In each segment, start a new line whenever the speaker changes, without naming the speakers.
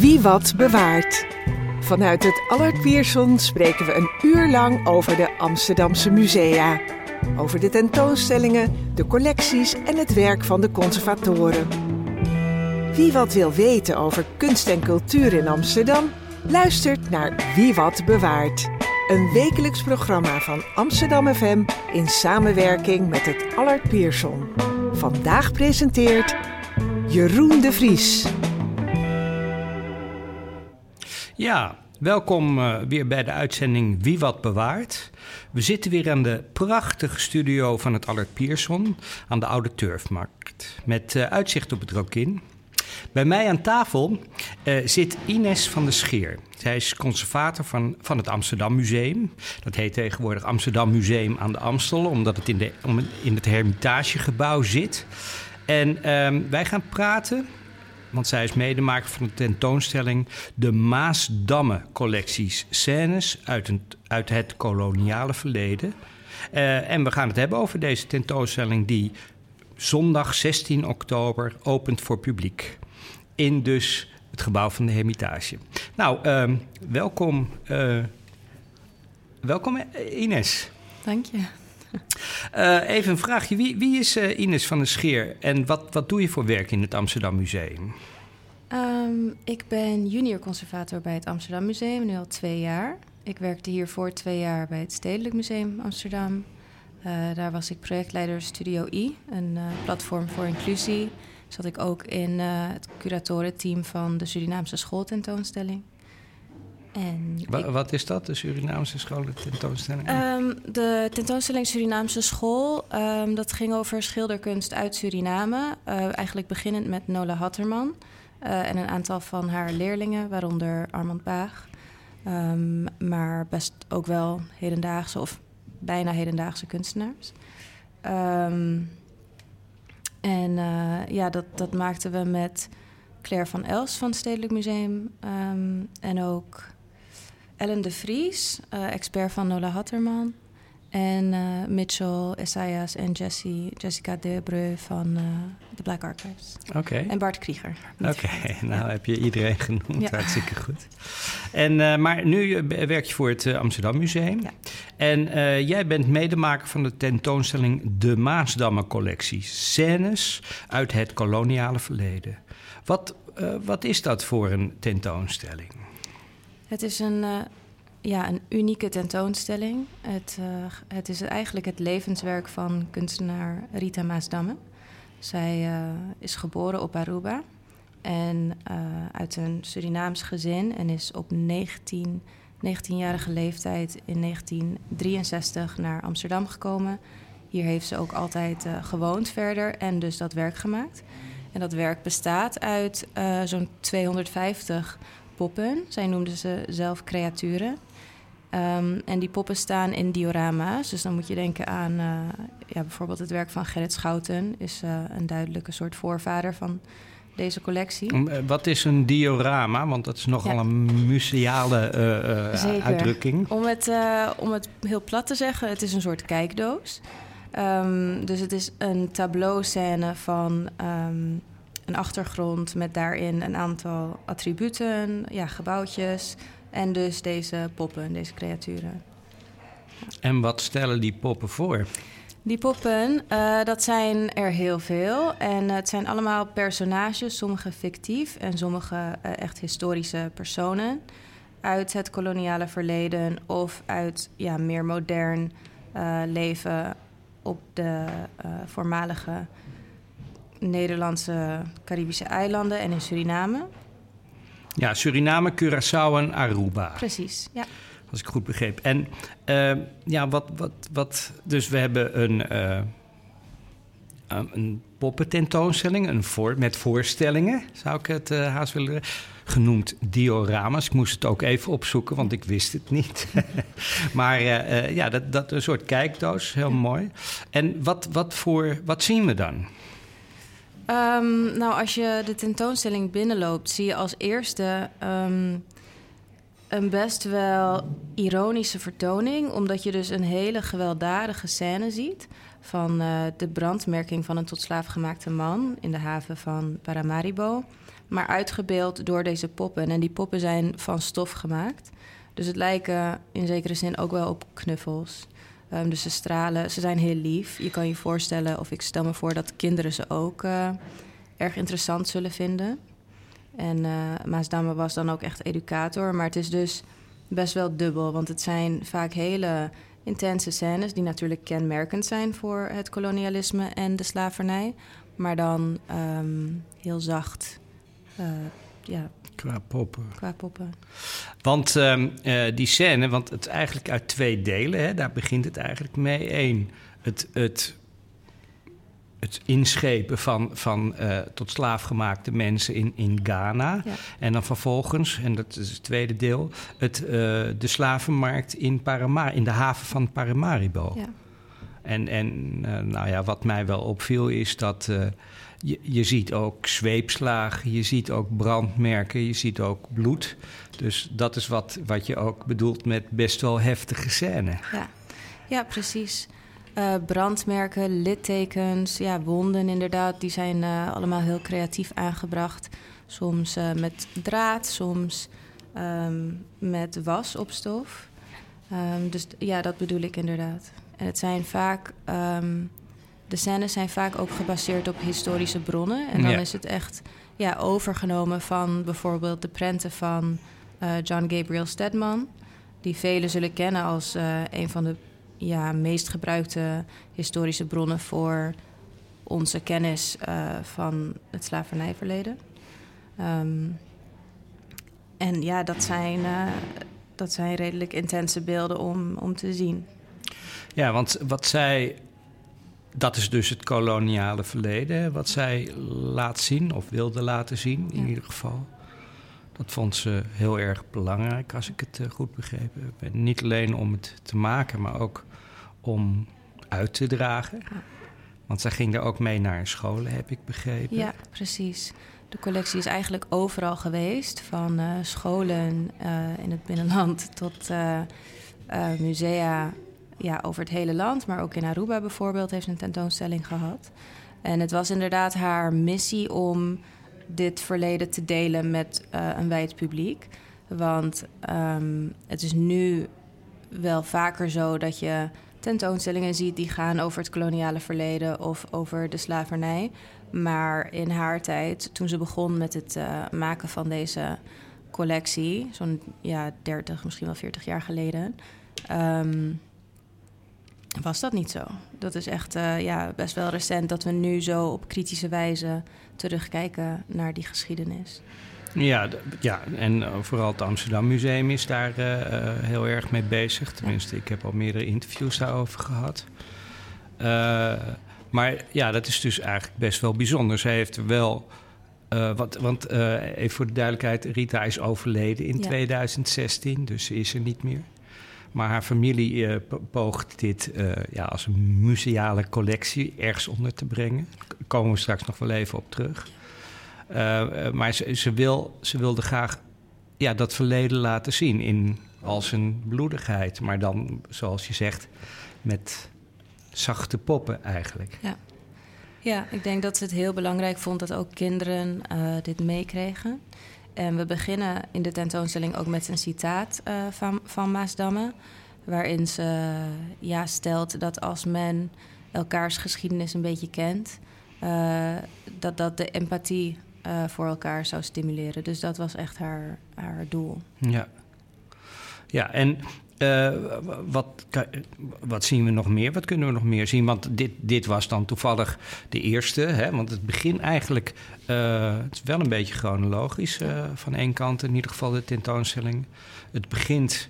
Wie wat bewaart. Vanuit het Allard Pierson spreken we een uur lang over de Amsterdamse musea. Over de tentoonstellingen, de collecties en het werk van de conservatoren. Wie wat wil weten over kunst en cultuur in Amsterdam, luistert naar Wie wat bewaart. Een wekelijks programma van Amsterdam FM in samenwerking met het Allard Pierson. Vandaag presenteert Jeroen de Vries.
Ja, welkom uh, weer bij de uitzending Wie Wat Bewaart. We zitten weer aan de prachtige studio van het Allard Pierson aan de Oude Turfmarkt. Met uh, uitzicht op het Rokin. Bij mij aan tafel uh, zit Ines van der Scheer. Zij is conservator van, van het Amsterdam Museum. Dat heet tegenwoordig Amsterdam Museum aan de Amstel, omdat het in, de, in het Hermitagegebouw zit. En uh, wij gaan praten want zij is medemaker van de tentoonstelling De Maasdamme collecties scènes uit, uit het koloniale verleden. Uh, en we gaan het hebben over deze tentoonstelling die zondag 16 oktober opent voor publiek. In dus het gebouw van de Hermitage. Nou, uh, welkom, uh, welkom Ines.
Dank je.
Uh, even een vraagje. Wie, wie is uh, Ines van der Scheer en wat, wat doe je voor werk in het Amsterdam Museum?
Um, ik ben junior conservator bij het Amsterdam Museum, nu al twee jaar. Ik werkte hiervoor twee jaar bij het Stedelijk Museum Amsterdam. Uh, daar was ik projectleider Studio I, een platform voor inclusie. Zat ik ook in het curatorenteam van de Surinaamse schooltentoonstelling.
En ik... Wat is dat, de Surinaamse scholententoonstelling?
Um, de tentoonstelling Surinaamse school, um, dat ging over schilderkunst uit Suriname. Uh, eigenlijk beginnend met Nola Hatterman uh, en een aantal van haar leerlingen, waaronder Armand Baag. Um, maar best ook wel hedendaagse of bijna hedendaagse kunstenaars. en uh, ja, dat, dat maakten we met Claire van Els van het Stedelijk Museum en ook... Ellen de Vries, uh, expert van Nola Hatterman. En uh, Mitchell Esaias en Jessie, Jessica Debreu van uh, de Black Archives.
Oké. Okay.
En Bart Krieger.
Oké, okay. nou heb je iedereen genoemd. Ja. Hartstikke goed. En, maar nu werk je voor het Amsterdam Museum. Ja. En jij bent medemaker van de tentoonstelling De Maasdamme Collectie. Scènes uit het koloniale verleden. Wat, wat is dat voor een tentoonstelling?
Het is een, uh, ja, een unieke tentoonstelling. Het, uh, het is eigenlijk het levenswerk van kunstenaar Rita Maasdamme. Zij uh, is geboren op Aruba en uit een Surinaams gezin en is op 19, 19-jarige leeftijd in 1963 naar Amsterdam gekomen. Hier heeft ze ook altijd gewoond verder en dus dat werk gemaakt. En dat werk bestaat uit zo'n 250 poppen. Zij noemden ze zelf creaturen. Um, en die poppen staan in diorama's. Dus dan moet je denken aan uh, ja, bijvoorbeeld het werk van Gerrit Schouten. Is uh, een duidelijke soort voorvader van deze collectie.
Eh, wat is een diorama? Want dat is nogal ja. een museale uh, uitdrukking.
Om het, om het heel plat te zeggen, het is een soort kijkdoos. Um, dus het is een tableau-scène van... Um, een achtergrond met daarin een aantal attributen, ja, gebouwtjes en dus deze poppen, deze creaturen.
En wat stellen die poppen voor?
Die poppen, uh, dat zijn er heel veel. En het zijn allemaal personages, sommige fictief en sommige uh, echt historische personen. Uit het koloniale verleden of uit ja, meer modern uh, leven op de voormalige Nederlandse Caribische eilanden en in Suriname.
Ja, Suriname, Curaçao en Aruba.
Precies, ja.
Als ik goed begreep. En uh, ja, wat, wat, wat. Dus we hebben een, uh, een poppententoonstelling een voor, met voorstellingen, zou ik het uh, haast willen genoemd dioramas. Ik moest het ook even opzoeken, want ik wist het niet. maar ja, dat, dat een soort kijkdoos, heel mooi. En wat, wat, voor, wat zien we dan?
Um, nou, als je de tentoonstelling binnenloopt, zie je als eerste um, een best wel ironische vertoning, omdat je dus een hele gewelddadige scène ziet van uh, de brandmerking van een tot slaaf gemaakte man in de haven van Paramaribo. Maar uitgebeeld door deze poppen. En die poppen zijn van stof gemaakt. Dus het lijken in zekere zin ook wel op knuffels. Um, dus ze stralen, ze zijn heel lief. Je kan je voorstellen, of ik stel me voor dat kinderen ze ook uh, erg interessant zullen vinden. En uh, Maasdamme was dan ook echt educator. Maar het is dus best wel dubbel. Want het zijn vaak hele intense scènes die natuurlijk kenmerkend zijn voor het kolonialisme en de slavernij. Maar dan um, heel zacht. Uh, ja,
Qua poppen.
Qua poppen.
Want uh, die scène, want het is eigenlijk uit twee delen, hè, daar begint het eigenlijk mee. Eén, het, het het inschepen van, van uh, tot slaafgemaakte mensen in, in Ghana. Ja. En dan vervolgens, en dat is het tweede deel, het, uh, de slavenmarkt in, Paramar in de haven van Paramaribo. Ja. En, en nou ja, wat mij wel opviel is dat je, je ziet ook zweepslagen, je ziet ook brandmerken, je ziet ook bloed. Dus dat is wat, wat je ook bedoelt met best wel heftige scène.
Ja, ja precies. Uh, brandmerken, littekens, ja, wonden inderdaad, die zijn uh, allemaal heel creatief aangebracht. Soms uh, met draad, soms um, met was op stof. Um, dus ja, dat bedoel ik inderdaad. En het zijn vaak, um, de scènes zijn vaak ook gebaseerd op historische bronnen. En dan ja. is het echt ja, overgenomen van bijvoorbeeld de prenten van John Gabriel Stedman. Die velen zullen kennen als een van de ja, meest gebruikte historische bronnen voor onze kennis uh, van het slavernijverleden. Um, en ja, dat zijn, dat zijn redelijk intense beelden om, om te zien.
Ja, want wat zij. Dat is dus het koloniale verleden, wat zij laat zien, of wilde laten zien in ja. ieder geval. Dat vond ze heel erg belangrijk, als ik het uh, goed begrepen heb. Niet alleen om het te maken, maar ook om uit te dragen. Want zij ging er ook mee naar scholen, heb ik begrepen.
Ja, precies. De collectie is eigenlijk overal geweest. Van uh, scholen uh, in het binnenland tot uh, musea ja, over het hele land. Maar ook in Aruba bijvoorbeeld heeft een tentoonstelling gehad. En het was inderdaad haar missie om dit verleden te delen met een wijd publiek. Want um, het is nu wel vaker zo dat je tentoonstellingen ziet die gaan over het koloniale verleden of over de slavernij. Maar in haar tijd, toen ze begon met het uh, maken van deze collectie, zo'n ja, 30, misschien wel 40 jaar geleden, um, was dat niet zo. Dat is echt uh, ja, best wel recent dat we nu zo op kritische wijze terugkijken naar die geschiedenis.
Ja, ja, en eh, vooral het Amsterdam Museum is daar uh, heel erg mee bezig. Tenminste, ik heb al meerdere interviews daarover gehad. Uh, maar ja, dat is dus eigenlijk best wel bijzonder. Zij heeft wel. wat, want even voor de duidelijkheid, Rita is overleden in ja. 2016, dus ze is er niet meer. Maar haar familie poogt dit ja, als een museale collectie ergens onder te brengen. Daar komen we straks nog wel even op terug. Uh, maar ze, wil, ze wilde graag ja, dat verleden laten zien in al zijn bloedigheid. Maar dan, zoals je zegt, met zachte poppen eigenlijk.
Ja. ja, ik denk dat ze het heel belangrijk vond dat ook kinderen dit meekregen. En we beginnen in de tentoonstelling ook met een citaat uh, van, van Maasdamme. Waarin ze ja, stelt dat als men elkaars geschiedenis een beetje kent, dat dat de empathie voor elkaar zou stimuleren. Dus dat was echt haar, haar doel.
Ja, ja en uh, wat, wat zien we nog meer? Wat kunnen we nog meer zien? Want dit, dit was dan toevallig de eerste. Hè? Want het begin eigenlijk... Uh, het is wel een beetje chronologisch van één kant. In ieder geval de tentoonstelling. Het begint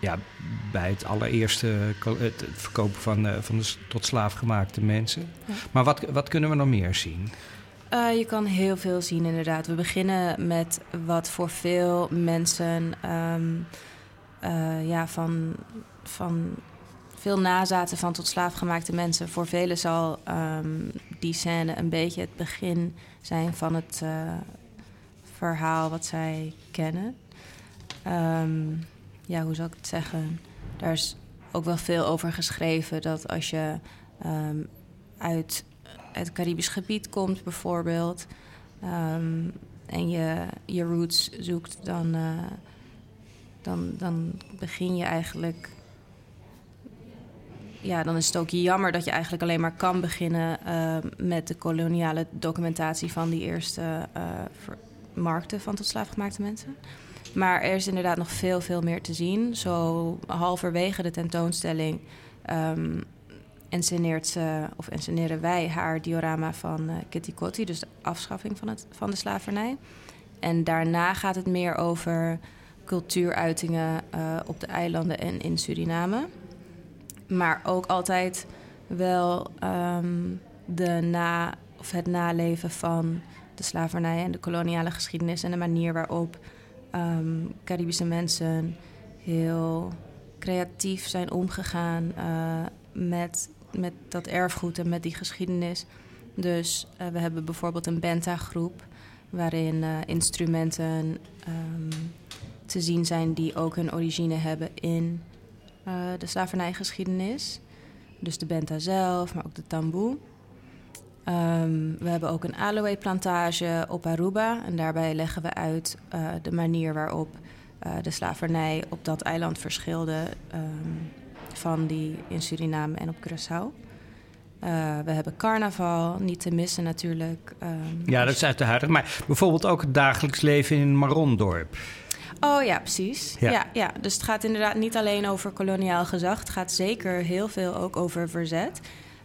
ja, bij het allereerste het verkopen van, van de tot slaaf gemaakte mensen. Ja. Maar wat, wat kunnen we nog meer zien?
Uh, je kan heel veel zien, inderdaad. We beginnen met wat voor veel mensen um, uh, ja, van, van veel nazaten van tot slaafgemaakte mensen. Voor velen zal um, die scène een beetje het begin zijn van het uh, verhaal wat zij kennen. Um, ja, hoe zal ik het zeggen? Daar is ook wel veel over geschreven. Dat als je ehm, uit het Caribisch gebied komt, bijvoorbeeld, ehm, en je je roots zoekt, dan, uh, dan, begin je eigenlijk. Ja, dan is het ook jammer dat je eigenlijk alleen maar kan beginnen uh, met de koloniale documentatie van die eerste uh, markten van tot slaafgemaakte mensen. Maar er is inderdaad nog veel, veel meer te zien. Zo halverwege de tentoonstelling um, enceneert ze, of enceneren wij haar diorama van uh, Kitty Kotti, dus de afschaffing van, het, van de slavernij. En daarna gaat het meer over cultuuruitingen uh, op de eilanden en in Suriname. Maar ook altijd wel um, de na, of het naleven van de slavernij en de koloniale geschiedenis en de manier waarop um, Caribische mensen heel creatief zijn omgegaan uh, met, met dat erfgoed en met die geschiedenis. Dus uh, we hebben bijvoorbeeld een Benta-groep waarin instrumenten um, te zien zijn die ook hun origine hebben in de slavernijgeschiedenis. Dus de Benta zelf, maar ook de tamboe. Um, we hebben ook een aloe-plantage op Aruba. En daarbij leggen we uit uh, de manier waarop uh, de slavernij op dat eiland verschilde um, van die in Suriname en op Curaçao. We hebben carnaval, niet te missen natuurlijk.
Um, ja, dat is uit de huidige. Maar bijvoorbeeld ook het dagelijks leven in Marondorp.
Oh ja, precies. Ja. ja. Ja, Dus het gaat inderdaad niet alleen over koloniaal gezag. Het gaat zeker heel veel ook over verzet.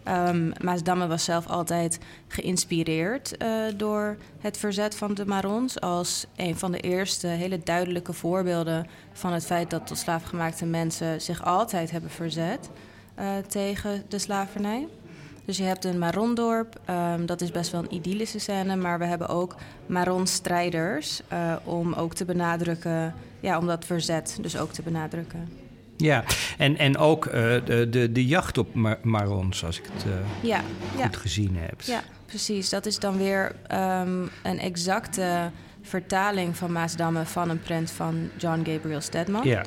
Um, Maasdamme was zelf altijd geïnspireerd uh, door het verzet van de Marons als een van de eerste hele duidelijke voorbeelden van het feit dat tot slaafgemaakte mensen zich altijd hebben verzet uh, tegen de slavernij. Dus je hebt een Marondorp, um, dat is best wel een idyllische scène, maar we hebben ook Maron-strijders uh, om ook te benadrukken, ja, om dat verzet dus ook te benadrukken.
Ja, en, en ook uh, de, de, de jacht op mar marons, als ik het uh, ja, goed ja. gezien heb.
Ja, precies. Dat is dan weer um, een exacte vertaling van Maasdamme van een prent van John Gabriel Stedman. Ja.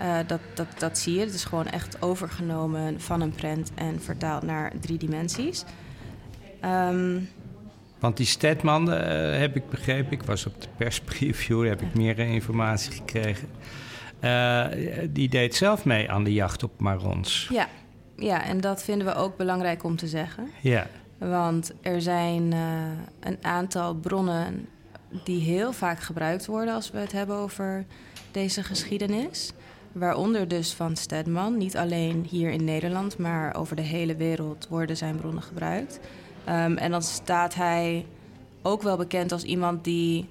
Uh, dat, dat, dat zie je. Het is gewoon echt overgenomen van een prent en vertaald naar drie dimensies. Um,
want die Stedman, heb ik begrepen, ik was op de perspreview, heb ik meer informatie gekregen. Uh, die deed zelf mee aan de jacht op marons.
Ja. ja, en dat vinden we ook belangrijk om te zeggen. Ja. Want er zijn uh, een aantal bronnen die heel vaak gebruikt worden als we het hebben over deze geschiedenis. Waaronder dus van Stedman. Niet alleen hier in Nederland, maar over de hele wereld worden zijn bronnen gebruikt. Um, en dan staat hij ook wel bekend als iemand die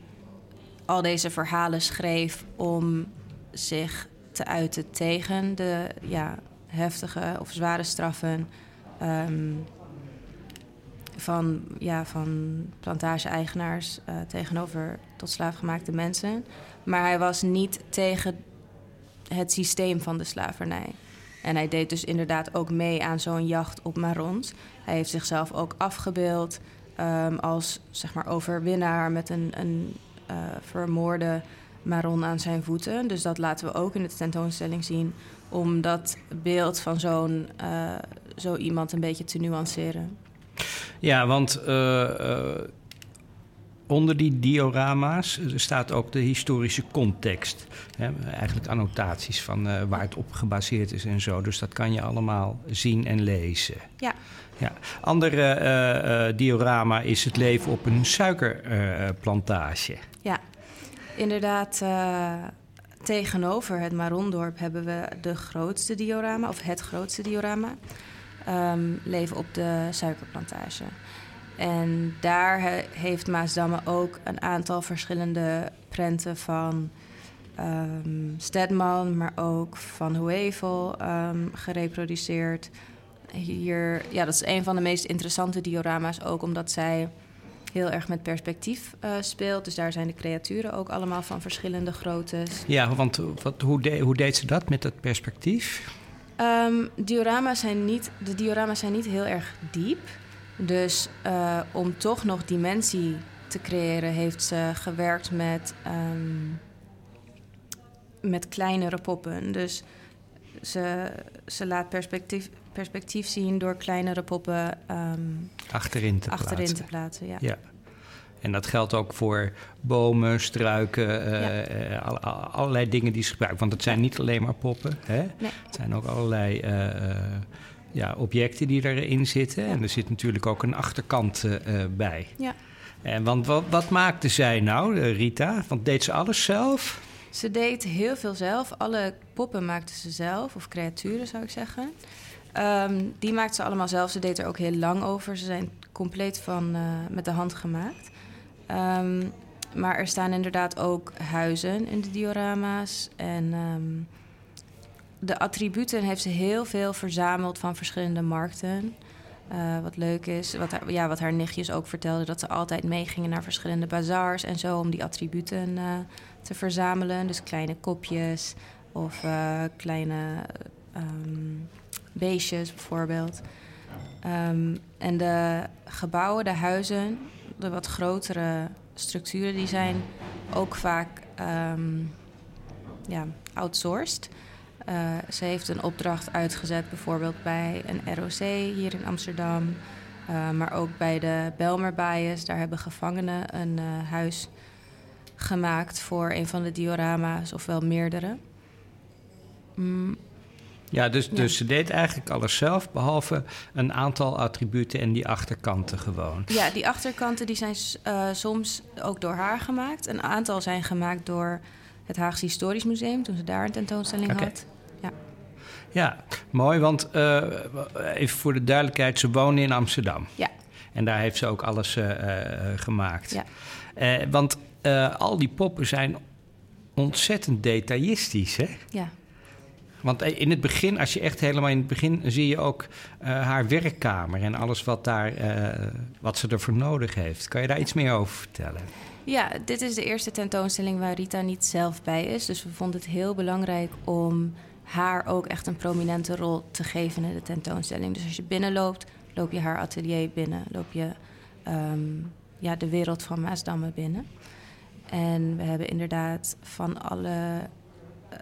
al deze verhalen schreef om zich te uiten tegen de ja, heftige of zware straffen um, van, ja, van plantage-eigenaars uh, tegenover tot slaafgemaakte mensen. Maar hij was niet tegen het systeem van de slavernij. En hij deed dus inderdaad ook mee aan zo'n jacht op marons. Hij heeft zichzelf ook afgebeeld um, als zeg maar, overwinnaar met een, een uh, vermoorde Maron aan zijn voeten. Dus dat laten we ook in de tentoonstelling zien. Om dat beeld van zo'n uh, zo iemand een beetje te nuanceren.
Ja, want uh, onder die diorama's staat ook de historische context. Hè? Eigenlijk annotaties van waar het op gebaseerd is en zo. Dus dat kan je allemaal zien en lezen.
Ja.
Ja. Andere diorama is het leven op een suikerplantage.
ja, inderdaad, tegenover het Marondorp hebben we de grootste diorama, of het grootste diorama, um, leven op de suikerplantage. En daar he, heeft Maasdamme ook een aantal verschillende prenten van um, Stedman, maar ook van Huevel um, gereproduceerd. Hier, ja, dat is een van de meest interessante diorama's, ook omdat zij heel erg met perspectief uh, speelt. Dus daar zijn de creaturen ook allemaal van verschillende groottes.
Ja, want wat, hoe, de, hoe deed ze dat met dat perspectief?
Um, diorama's zijn niet, de diorama's zijn niet heel erg diep. Dus uh, om toch nog dimensie te creëren, heeft ze gewerkt met, um, met kleinere poppen. Dus ze, ze laat perspectief, perspectief zien door kleinere poppen ehm,
achterin te
achterin
plaatsen.
te plaatsen. Ja.
Ja. En dat geldt ook voor bomen, struiken, eh,
Ja.
eh, alle- allerlei dingen die ze gebruiken. Want het zijn niet alleen maar poppen. Hè?
Nee.
Het zijn ook allerlei eh, eh, ja, objecten die erin zitten. En er zit natuurlijk ook een achterkant eh, eh, bij.
Ja.
En want wat, wat maakte zij nou, eh, Rita? Want deed ze alles zelf?
Ze deed heel veel zelf. Alle poppen maakte ze zelf, of creaturen zou ik zeggen. Ehm, die maakte ze allemaal zelf. Ze deed er ook heel lang over. Ze zijn compleet van, met de hand gemaakt. Ehm, maar er staan inderdaad ook huizen in de diorama's. En ehm, de attributen heeft ze heel veel verzameld van verschillende markten. Eh, wat leuk is, wat haar, ja, wat haar nichtjes ook vertelden... dat ze altijd meegingen naar verschillende bazaars en zo... om die attributen eh, te verzamelen. Dus kleine kopjes of eh, kleine ehm, beestjes bijvoorbeeld. Ehm, en de gebouwen, de huizen, de wat grotere structuren... die zijn ook vaak ehm, ja, outsourced... Eh, ze heeft een opdracht uitgezet, bijvoorbeeld bij een ROC hier in Amsterdam. eh, maar ook bij de Belmer Bias. Daar hebben gevangenen een eh, huis gemaakt voor een van de diorama's, of wel meerdere. Mm,
Ja, dus,
Ja.
dus ze deed eigenlijk alles zelf, behalve een aantal attributen en die achterkanten gewoon.
ja, die achterkanten die zijn soms ook door haar gemaakt. Een aantal zijn gemaakt door het Haagse Historisch Museum, toen ze daar een tentoonstelling had.
Ja, mooi, want eh, even voor de duidelijkheid, ze wonen in Amsterdam.
Ja.
En daar heeft ze ook alles eh, eh, gemaakt.
Ja.
Want al die poppen zijn ontzettend detailistisch, hè?
Ja,
Want in het begin, als je echt helemaal in het begin... zie je ook haar werkkamer en alles wat, daar, wat ze ervoor nodig heeft. Kan je daar iets meer over vertellen?
Ja, dit is de eerste tentoonstelling waar Rita niet zelf bij is. Dus we vonden het heel belangrijk om haar ook echt een prominente rol te geven in de tentoonstelling. Dus als je binnenloopt, loop je haar atelier binnen. Loop je ehm, ja, de wereld van Maasdamme binnen. En we hebben inderdaad van alle,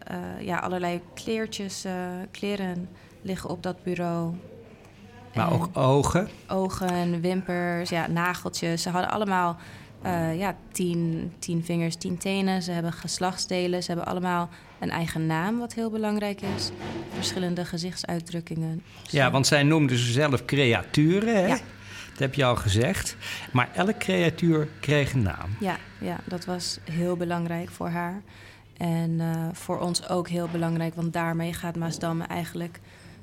eh, ja, allerlei kleertjes, eh, kleren liggen op dat bureau.
Maar
En-
ook ogen.
ogen, wimpers, ja, nageltjes. Ze hadden allemaal eh, ja, tien, tien vingers, tien tenen. Ze hebben geslachtsdelen. Ze hebben allemaal een eigen naam, wat heel belangrijk is. Verschillende gezichtsuitdrukkingen.
Ja, want zij noemde ze zelf creaturen, hè?
Ja.
Dat heb je al gezegd. Maar elk creatuur kreeg een naam.
Ja, ja, dat was heel belangrijk voor haar. En eh, voor ons ook heel belangrijk, want daarmee gaat Maasdamme eigenlijk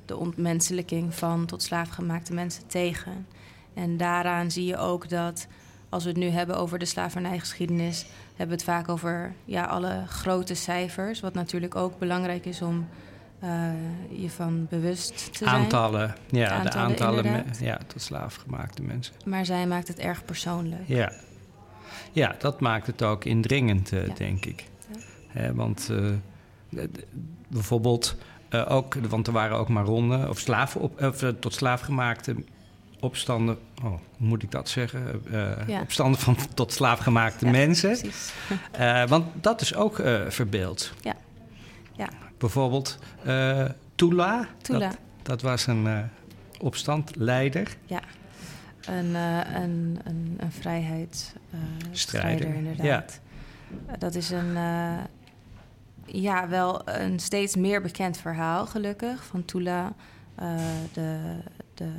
de ontmenselijking van tot slaafgemaakte mensen tegen. En daaraan zie je ook dat, als we het nu hebben over de slavernijgeschiedenis, hebben we het vaak over ja, alle grote cijfers. Wat natuurlijk ook belangrijk is om eh, je van bewust te zijn.
Aantallen, ja, de
Aantallen,
aantallen me-
inderdaad.
ja, tot slaafgemaakte mensen.
Maar zij maakt het erg persoonlijk.
Ja. ja, dat maakt het ook indringend, eh,
Ja.
denk ik.
Ja.
Hè, want eh, bijvoorbeeld ook, want er waren ook maronnen of, slaven op, of tot slaafgemaakte opstanden. Oh, hoe moet ik dat zeggen?
Ja.
Opstanden van tot slaafgemaakte
Ja,
mensen.
Precies.
Eh, want dat is ook verbeeld.
Ja. Ja.
Bijvoorbeeld Tula.
Tula.
Dat, dat was een opstandleider.
Een, eh, een, een, een vrijheidsstrijder,
Strijder,
inderdaad. Eh, Dat is een, ja, wel een steeds meer bekend verhaal, gelukkig, van Tula. De, de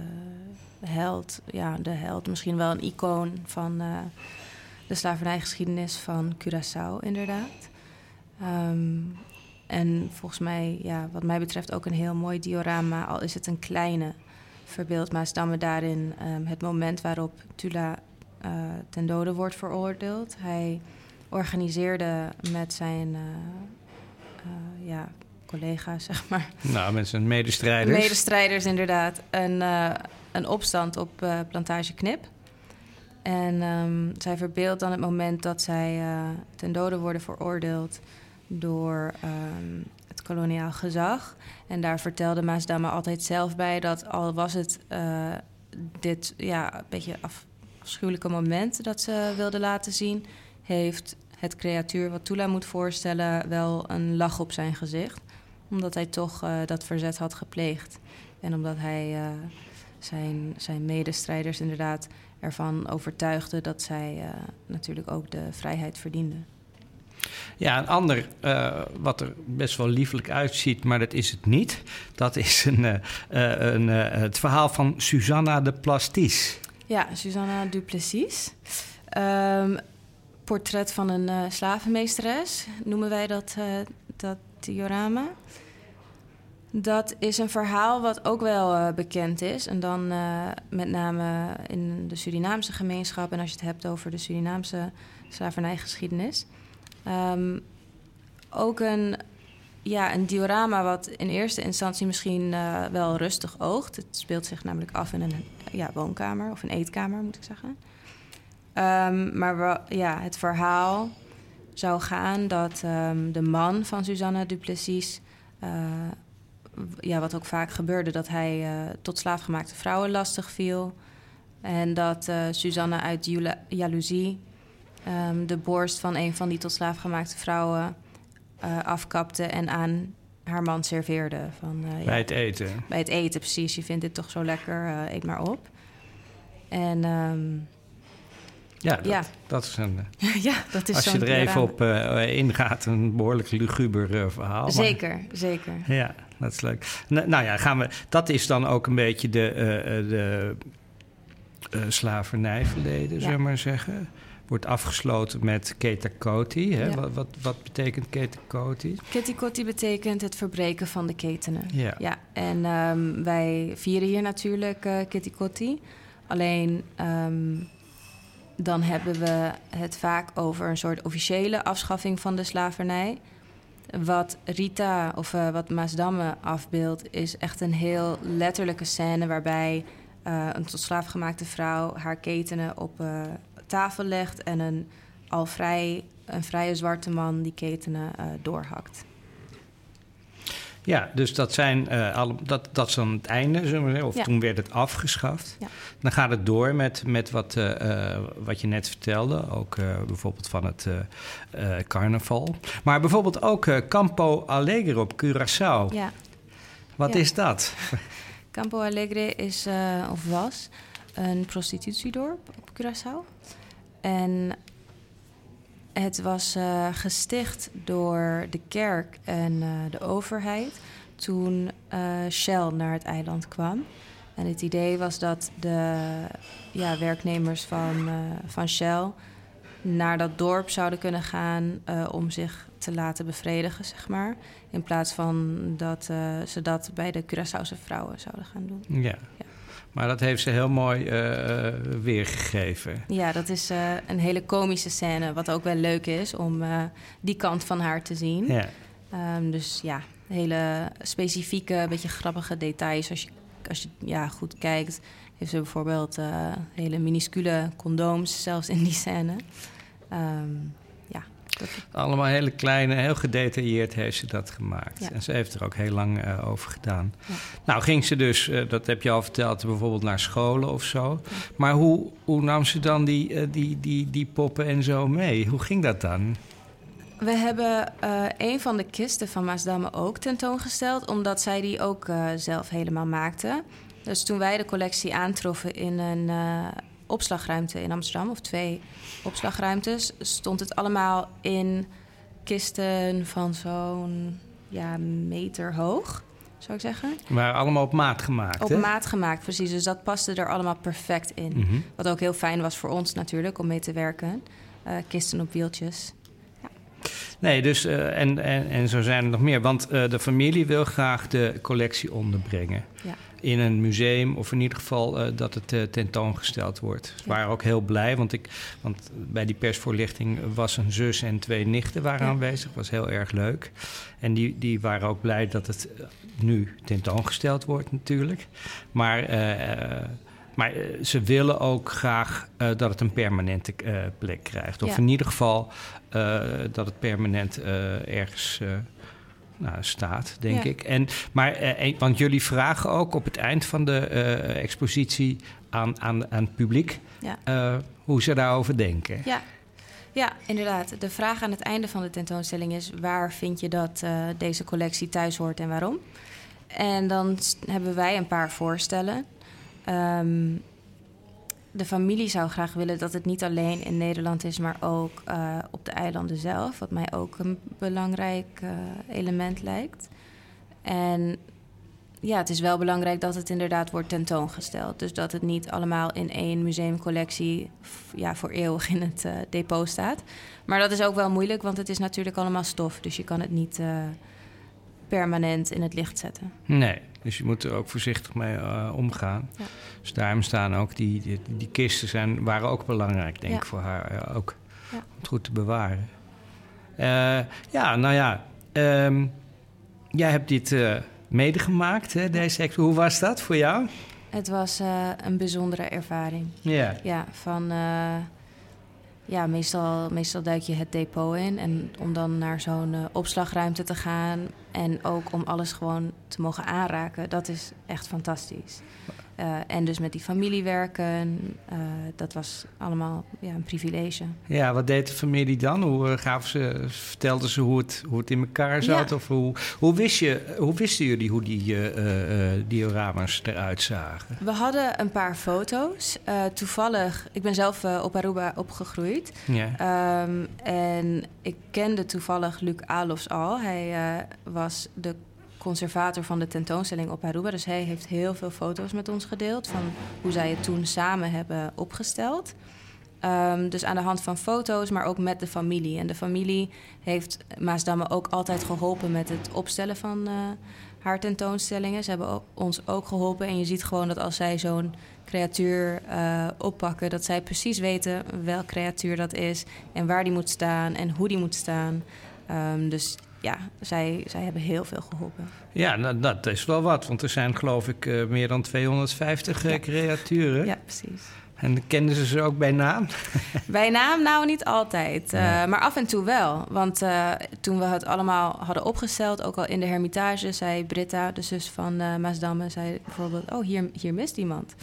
held, ja, de held, misschien wel een icoon van eh, de slavernijgeschiedenis van Curaçao, inderdaad. Ehm, en volgens mij, ja, wat mij betreft ook een heel mooi diorama, al is het een kleine verbeeld Maasdamme daarin ehm, het moment waarop Tula eh, ten dode wordt veroordeeld. Hij organiseerde met zijn eh, ja, collega's, zeg maar,
Nou, met zijn medestrijders.
medestrijders inderdaad, een, een opstand op eh, Plantage Knip. En ehm, zij verbeeldt dan het moment dat zij eh, ten dode worden veroordeeld door ehm, het koloniaal gezag. En daar vertelde Maasdamme altijd zelf bij dat al was het eh, dit ja, een beetje af, afschuwelijke moment dat ze wilde laten zien, heeft het creatuur wat Tula moet voorstellen wel een lach op zijn gezicht. Omdat hij toch dat verzet had gepleegd. En omdat hij zijn, zijn medestrijders inderdaad ervan overtuigde dat zij natuurlijk ook de vrijheid verdienden.
Ja, een ander uh, wat er best wel liefelijk uitziet, maar dat is het niet. Dat is een, uh, een, het verhaal van Susanna de Plastis.
Ja, Susanna Duplessis. Um, portret van een slavenmeesteres, noemen wij dat, dat diorama. Dat is een verhaal wat ook wel bekend is. En dan met name in de Surinaamse gemeenschap. En als je het hebt over de Surinaamse slavernijgeschiedenis. Um, ook een, ja, een diorama wat in eerste instantie misschien uh, wel rustig oogt. Het speelt zich namelijk af in een ja, woonkamer of een eetkamer, moet ik zeggen. Um, maar we, ja, het verhaal zou gaan dat um, de man van Susanna Duplessis... Ja, wat ook vaak gebeurde, dat hij uh, tot slaafgemaakte vrouwen lastig viel. En dat uh, Susanna uit jaloezie um, de borst van een van die tot slaaf gemaakte vrouwen uh, afkapte en aan haar man serveerde. Van,
bij het eten?
Bij het eten, precies. Je vindt dit toch zo lekker, eet maar op. En um,
ja, dat, ja, dat, is een.
ja, dat is
Als je er even op ingaat, een behoorlijk luguber verhaal.
Zeker, maar, zeker.
Ja, dat is leuk. nou ja, gaan we. Dat is dan ook een beetje de, de slavernijverleden, ja. zullen we maar zeggen wordt afgesloten met ketakoti. Hè? Wat, wat, wat, betekent ketakoti?
Ketakoti betekent het verbreken van de ketenen. Ja. ja en um, wij vieren hier natuurlijk uh, ketikoti. Alleen um, dan hebben we het vaak over een soort officiële afschaffing van de slavernij. Wat Rita of uh, wat Maasdamme afbeeldt, is echt een heel letterlijke scène waarbij uh, een tot slaaf gemaakte vrouw haar ketenen op tafel legt en een al vrij, een vrije zwarte man die ketenen doorhakt.
Ja, dus dat, zijn, uh, alle, dat, dat is dan het einde, zullen we zeggen. Of ja. toen werd het afgeschaft. Ja. Dan gaat het door met, met wat, uh, wat je net vertelde. Ook bijvoorbeeld van het carnaval. Maar bijvoorbeeld ook Campo Alegre op Curaçao. Ja. Wat is dat?
Campo Alegre is, of was, een prostitutiedorp op Curaçao. En het was uh, gesticht door de kerk en uh, de overheid toen uh, Shell naar het eiland kwam. En het idee was dat de ja, werknemers van, van Shell naar dat dorp zouden kunnen gaan om zich te laten bevredigen, zeg maar. In plaats van dat ze dat bij de Curaçaose vrouwen zouden gaan doen.
Ja. ja. Maar dat heeft ze heel mooi uh, weergegeven.
Ja, dat is uh, een hele komische scène. Wat ook wel leuk is om uh, die kant van haar te zien. Ja. Um, dus ja, hele specifieke, beetje grappige details. Als je, als je ja, goed kijkt, heeft ze bijvoorbeeld hele minuscule condooms zelfs in die scène. Um,
allemaal hele kleine, heel gedetailleerd heeft ze dat gemaakt. En ze heeft er ook heel lang uh, over gedaan. Ja. Nou, ging ze dus, uh, dat heb je al verteld, bijvoorbeeld naar scholen of zo. Maar hoe, hoe nam ze dan die, uh, die, die, die poppen en zo mee? Hoe ging dat dan?
We hebben een van de kisten van Maasdamme ook tentoongesteld, omdat zij die ook zelf helemaal maakte. Dus toen wij de collectie aantroffen in een opslagruimte in Amsterdam, of twee opslagruimtes, stond het allemaal in kisten van zo'n ja, meter hoog, zou ik zeggen.
Maar allemaal op maat gemaakt.
Op maat gemaakt, precies. Dus dat paste er allemaal perfect in. Mhm. Wat ook heel fijn was voor ons natuurlijk om mee te werken. Uh, kisten op wieltjes.
Nee, dus uh, en, en, en zo zijn er nog meer. Want uh, de familie wil graag de collectie onderbrengen. Ja in een museum of in ieder geval uh, dat het uh, tentoongesteld wordt. Ze waren ook heel blij, want, ik, want bij die persvoorlichting was een zus en twee nichten waren ja. aanwezig. was heel erg leuk. En die, die waren ook blij dat het eh, nu tentoongesteld wordt natuurlijk. Maar, maar ze willen ook graag dat het een permanente plek krijgt. Of ja. in ieder geval dat het permanent ergens nou, staat, denk ik. En, maar, eh, want jullie vragen ook op het eind van de uh, expositie aan, aan, aan het publiek ja. uh, hoe ze daarover denken.
Ja. Ja, inderdaad. De vraag aan het einde van de tentoonstelling is: waar vind je dat uh, deze collectie thuis hoort en waarom? En dan hebben wij een paar voorstellen. Um, de familie zou graag willen dat het niet alleen in Nederland is, maar ook uh, op de eilanden zelf. Wat mij ook een belangrijk uh, element lijkt. En ja, het is wel belangrijk dat het inderdaad wordt tentoongesteld. Dus dat het niet allemaal in één museumcollectie ja, voor eeuwig in het uh, depot staat. Maar dat is ook wel moeilijk, want het is natuurlijk allemaal stof. Dus je kan het niet permanent in het licht zetten.
Nee, dus je moet er ook voorzichtig mee uh, omgaan. Ja. Dus daarom staan ook die, die, die, kisten zijn, waren ook belangrijk, denk ik, voor haar uh, ook. Ja. Om het goed te bewaren. Uh, ja, nou ja. Um, jij hebt dit medegemaakt, hè, deze expo. Hoe was dat voor jou?
Het was een bijzondere ervaring.
Ja.
Ja, van ja, meestal, meestal duik je het depot in. En om dan naar zo'n opslagruimte te gaan en ook om alles gewoon te mogen aanraken, dat is echt fantastisch. Uh, en dus met die familie werken, uh, dat was allemaal ja, een privilege.
Ja, wat deed de familie dan? Hoe gaven ze, vertelden ze hoe het, hoe het in elkaar zat? Ja. Of hoe, hoe, wist je, hoe wisten jullie hoe die dioramas eruit zagen?
We hadden een paar foto's. toevallig, ik ben zelf op Aruba opgegroeid.
Ja.
Um, en ik kende toevallig Luc Alofs al. Hij was de conservator van de tentoonstelling op Aruba. Dus hij heeft heel veel foto's met ons gedeeld van hoe zij het toen samen hebben opgesteld. Um, dus aan de hand van foto's, maar ook met de familie. En de familie heeft Maasdamme ook altijd geholpen met het opstellen van uh, haar tentoonstellingen. Ze hebben ons ook geholpen. En je ziet gewoon dat als zij zo'n creatuur uh, oppakken, dat zij precies weten welk creatuur dat is en waar die moet staan en hoe die moet staan. Um, dus ja, zij, zij hebben heel veel geholpen.
Ja, nou, dat is wel wat, want er zijn geloof ik uh, meer dan 250 uh, ja. creaturen.
Ja, precies.
En kenden ze ze ook bij naam?
bij naam nou niet altijd, uh, ja. maar af en toe wel. Want toen we het allemaal hadden opgesteld, ook al in de hermitage, zei Britta, de zus van Maasdamme, zei bijvoorbeeld: Oh, hier, hier mist iemand.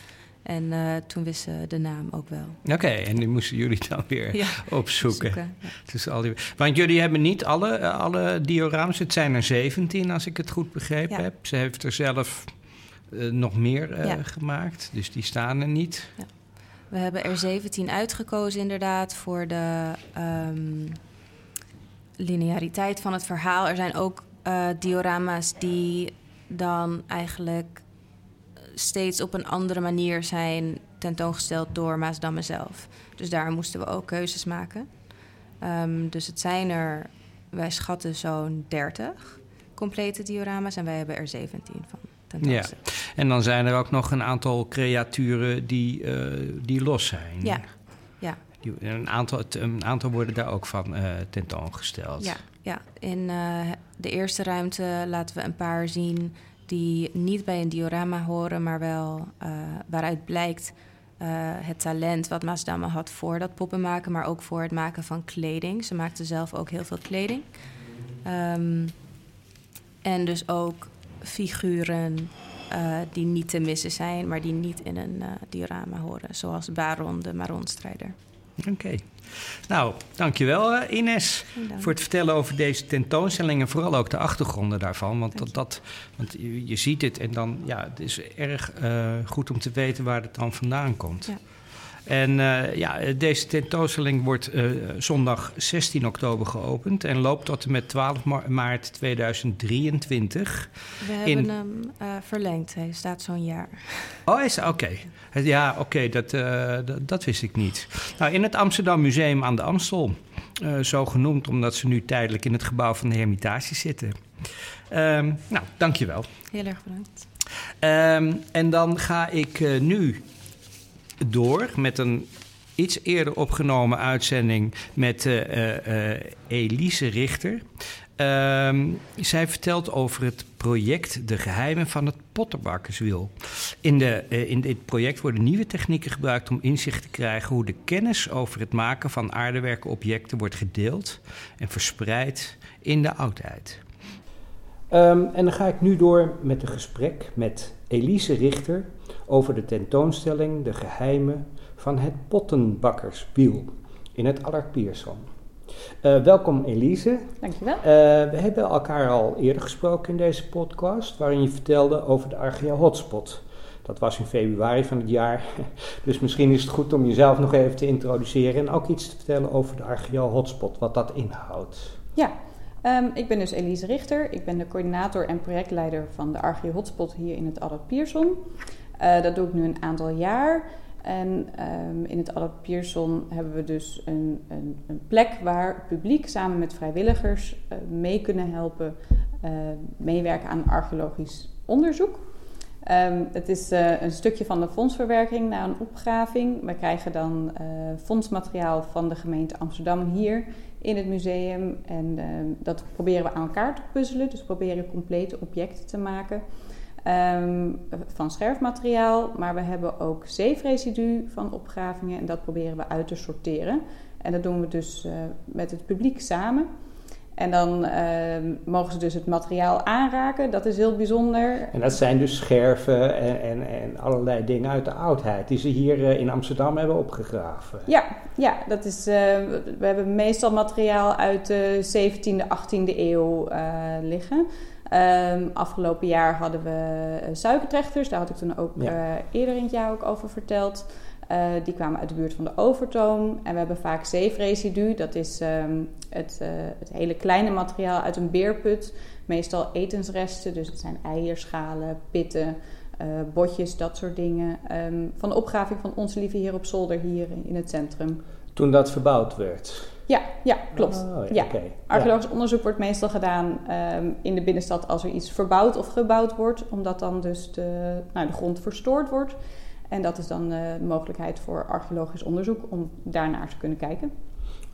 En uh, toen wisten ze de naam ook wel.
Oké, en die moesten jullie dan weer
ja,
opzoeken.
ja.
dus al die... Want jullie hebben niet alle, uh, alle dioramas, het zijn er 17 als ik het goed begrepen ja. heb. Ze heeft er zelf uh, nog meer gemaakt, dus die staan er niet.
We hebben er 17 uitgekozen inderdaad voor de um, lineariteit van het verhaal. Er zijn ook diorama's die dan eigenlijk steeds op een andere manier zijn tentoongesteld door Maasdamme zelf. Dus daar moesten we ook keuzes maken. Um, dus het zijn er, wij schatten zo'n 30 complete diorama's en wij hebben er 17 van.
Ja, en dan zijn er ook nog een aantal creaturen die, uh, die los zijn.
Ja, ja.
Die, een, aantal, een aantal worden daar ook van uh, tentoongesteld.
Ja, ja. in uh, de eerste ruimte laten we een paar zien die niet bij een diorama horen, maar wel uh, waaruit blijkt uh, het talent wat Maasdamme had voor dat poppen maken, maar ook voor het maken van kleding. Ze maakte zelf ook heel veel kleding. Um, en dus ook figuren uh, die niet te missen zijn, maar die niet in een diorama horen, zoals Baron, de Maronstrijder.
Oké. Okay. Nou, dankjewel Ines voor het vertellen over deze tentoonstelling en vooral ook de achtergronden daarvan. Want, dat, dat, want je, je, ziet het en dan, ja, het is erg uh, goed om te weten waar het dan vandaan komt.
Ja.
En uh, ja, deze tentoonstelling wordt uh, zondag 16 oktober geopend en loopt tot en met 12 ma maart 2023.
We hebben hem uh, verlengd, hij staat zo'n jaar.
Oh, is oké. Okay. Ja, oké, okay, dat, dat, dat, wist ik niet. Nou, in het Amsterdam Museum aan de Amstel, zo genoemd omdat ze nu tijdelijk in het gebouw van de Hermitage zitten. Um, nou, dankjewel.
Heel erg bedankt.
Um, en dan ga ik nu door met een iets eerder opgenomen uitzending met uh, uh, Elise Richter. Uh, zij vertelt over het project De Geheimen van het Potterbakkerswiel. In, de, in dit project worden nieuwe technieken gebruikt om inzicht te krijgen hoe de kennis over het maken van aardewerken objecten wordt gedeeld en verspreid in de oudheid. Um, en dan ga ik nu door met een gesprek met Elise Richter over de tentoonstelling De Geheimen van het Pottenbakkerswiel. in het Allard Pierson. Uh, welkom Elise.
Dankjewel. Uh,
we hebben elkaar al eerder gesproken in deze podcast, waarin je vertelde over de Archea Hotspot. Dat was in februari van het jaar. Dus misschien is het goed om jezelf nog even te introduceren en ook iets te vertellen over de Archea Hotspot, wat dat inhoudt.
Ja, um, ik ben dus Elise Richter. Ik ben de coördinator en projectleider van de Archea Hotspot hier in het Adap Pierson. Uh, dat doe ik nu een aantal jaar. En um, in het Adap Pierson hebben we dus een, een, een, plek waar publiek samen met vrijwilligers uh, mee kunnen helpen, uh, meewerken aan archeologisch onderzoek. Um, het is een stukje van de fondsverwerking naar een opgraving. We krijgen dan fondsmateriaal van de gemeente Amsterdam hier in het museum. En uh, dat proberen we aan elkaar te puzzelen. Dus we proberen complete objecten te maken um, van scherfmateriaal. Maar we hebben ook zeefresidu van opgravingen en dat proberen we uit te sorteren. En dat doen we dus uh, met het publiek samen. En dan uh, mogen ze dus het materiaal aanraken. Dat is heel bijzonder.
En dat zijn dus scherven en, en, en allerlei dingen uit de oudheid die ze hier uh, in Amsterdam hebben opgegraven.
Ja, ja dat is, uh, we hebben meestal materiaal uit de 17e, 18e eeuw liggen. Um, afgelopen jaar hadden we suikertrechters. Daar had ik toen ook ja. eerder in het jaar ook over verteld. Uh, die kwamen uit de buurt van de Overtoom. En we hebben vaak zeefresidu. Dat is um, het, uh, het, hele kleine materiaal uit een beerput. Meestal etensresten. Dus het zijn eierschalen, pitten, uh, botjes, dat soort dingen. Um, van de opgraving van Onze Lieve Heer op Zolder hier in het centrum.
Toen dat verbouwd werd?
Ja, ja klopt. Oh, ja, ja. Okay. Archeologisch ja. onderzoek wordt meestal gedaan um, in de binnenstad als er iets verbouwd of gebouwd wordt. Omdat dan dus de, nou, de grond verstoord wordt. En dat is dan de mogelijkheid voor archeologisch onderzoek om daarnaar te kunnen kijken.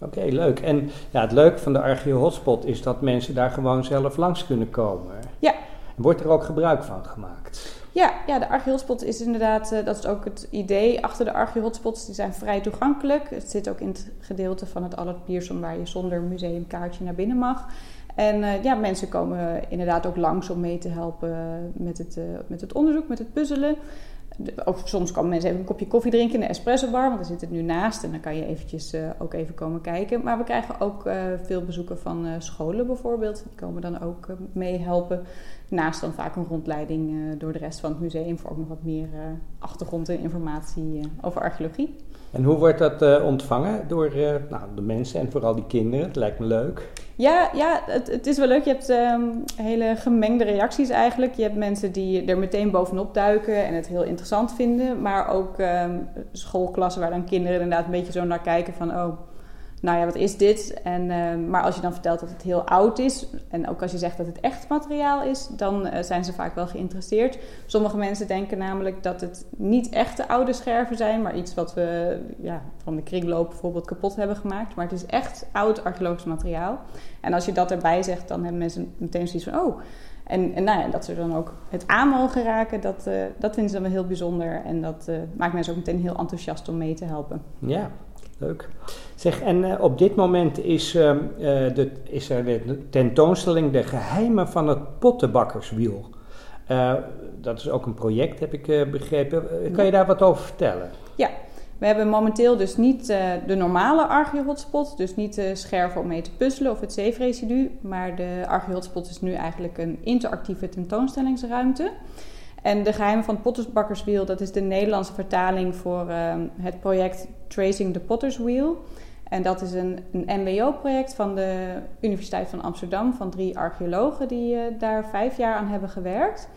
Oké, okay, leuk. En ja, het leuke van de Archeo Hotspot is dat mensen daar gewoon zelf langs kunnen komen.
Ja.
Wordt er ook gebruik van gemaakt?
Ja, ja de Archeo Hotspot is inderdaad, uh, dat is ook het idee achter de Archeo Hotspots. Die zijn vrij toegankelijk. Het zit ook in het gedeelte van het Allard waar je zonder museumkaartje naar binnen mag. En uh, ja, mensen komen inderdaad ook langs om mee te helpen met het, uh, met het onderzoek, met het puzzelen ook soms komen mensen even een kopje koffie drinken in de espresso bar, want daar zit het nu naast. En dan kan je eventjes uh, ook even komen kijken. Maar we krijgen ook uh, veel bezoeken van scholen bijvoorbeeld. Die komen dan ook meehelpen. Naast dan vaak een rondleiding door de rest van het museum voor ook nog wat meer achtergrond en informatie over archeologie.
En hoe wordt dat ontvangen door nou, de mensen en vooral die kinderen? Het lijkt me leuk.
Ja, ja het, het, is wel leuk. Je hebt um, hele gemengde reacties eigenlijk. Je hebt mensen die er meteen bovenop duiken en het heel interessant vinden. Maar ook um, schoolklassen waar dan kinderen inderdaad een beetje zo naar kijken van... oh, nou ja, wat is dit? En, uh, maar als je dan vertelt dat het heel oud is, en ook als je zegt dat het echt materiaal is, dan uh, zijn ze vaak wel geïnteresseerd. Sommige mensen denken namelijk dat het niet echte oude scherven zijn, maar iets wat we ja, van de kringloop bijvoorbeeld kapot hebben gemaakt. Maar het is echt oud archeologisch materiaal. En als je dat erbij zegt, dan hebben mensen meteen zoiets van: oh. En, nou ja, dat ze dan ook het aan mogen raken, dat, uh, dat vinden ze dan wel heel bijzonder. En dat maakt mensen ook meteen heel enthousiast om mee te helpen.
Ja, Leuk. Zeg, en uh, op dit moment is, uh, de, is er de tentoonstelling De Geheimen van het Pottenbakkerswiel. Uh, dat is ook een project, heb ik begrepen. Kan je daar wat over vertellen?
Ja, we hebben momenteel dus niet de normale archeohotspot, dus niet de scherven om mee te puzzelen of het zeefresidu. Maar de archeohotspot is nu eigenlijk een interactieve tentoonstellingsruimte. En de geheimen van het Pottersbakkerswiel, dat is de Nederlandse vertaling voor uh, het project Tracing the Potter's Wheel. En dat is een, een MBO-project van de Universiteit van Amsterdam, van drie archeologen die uh, daar vijf jaar aan hebben gewerkt.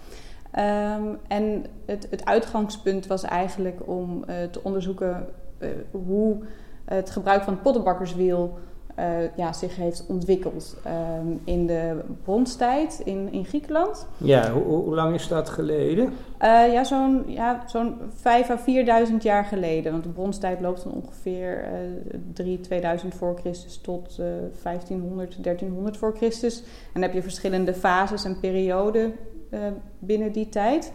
Um, en het, het, uitgangspunt was eigenlijk om uh, te onderzoeken uh, hoe het gebruik van het pottenbakkerswiel uh, ja, zich heeft ontwikkeld um, in de bronstijd in, in Griekenland.
Ja, hoe, hoe lang is dat geleden? Uh,
ja, zo'n ja, zo'n 5 à 4000 jaar geleden. Want de bronstijd loopt dan ongeveer uh, 3, 2000 voor Christus tot 1500, 1300 voor Christus. En dan heb je verschillende fases en perioden binnen die tijd.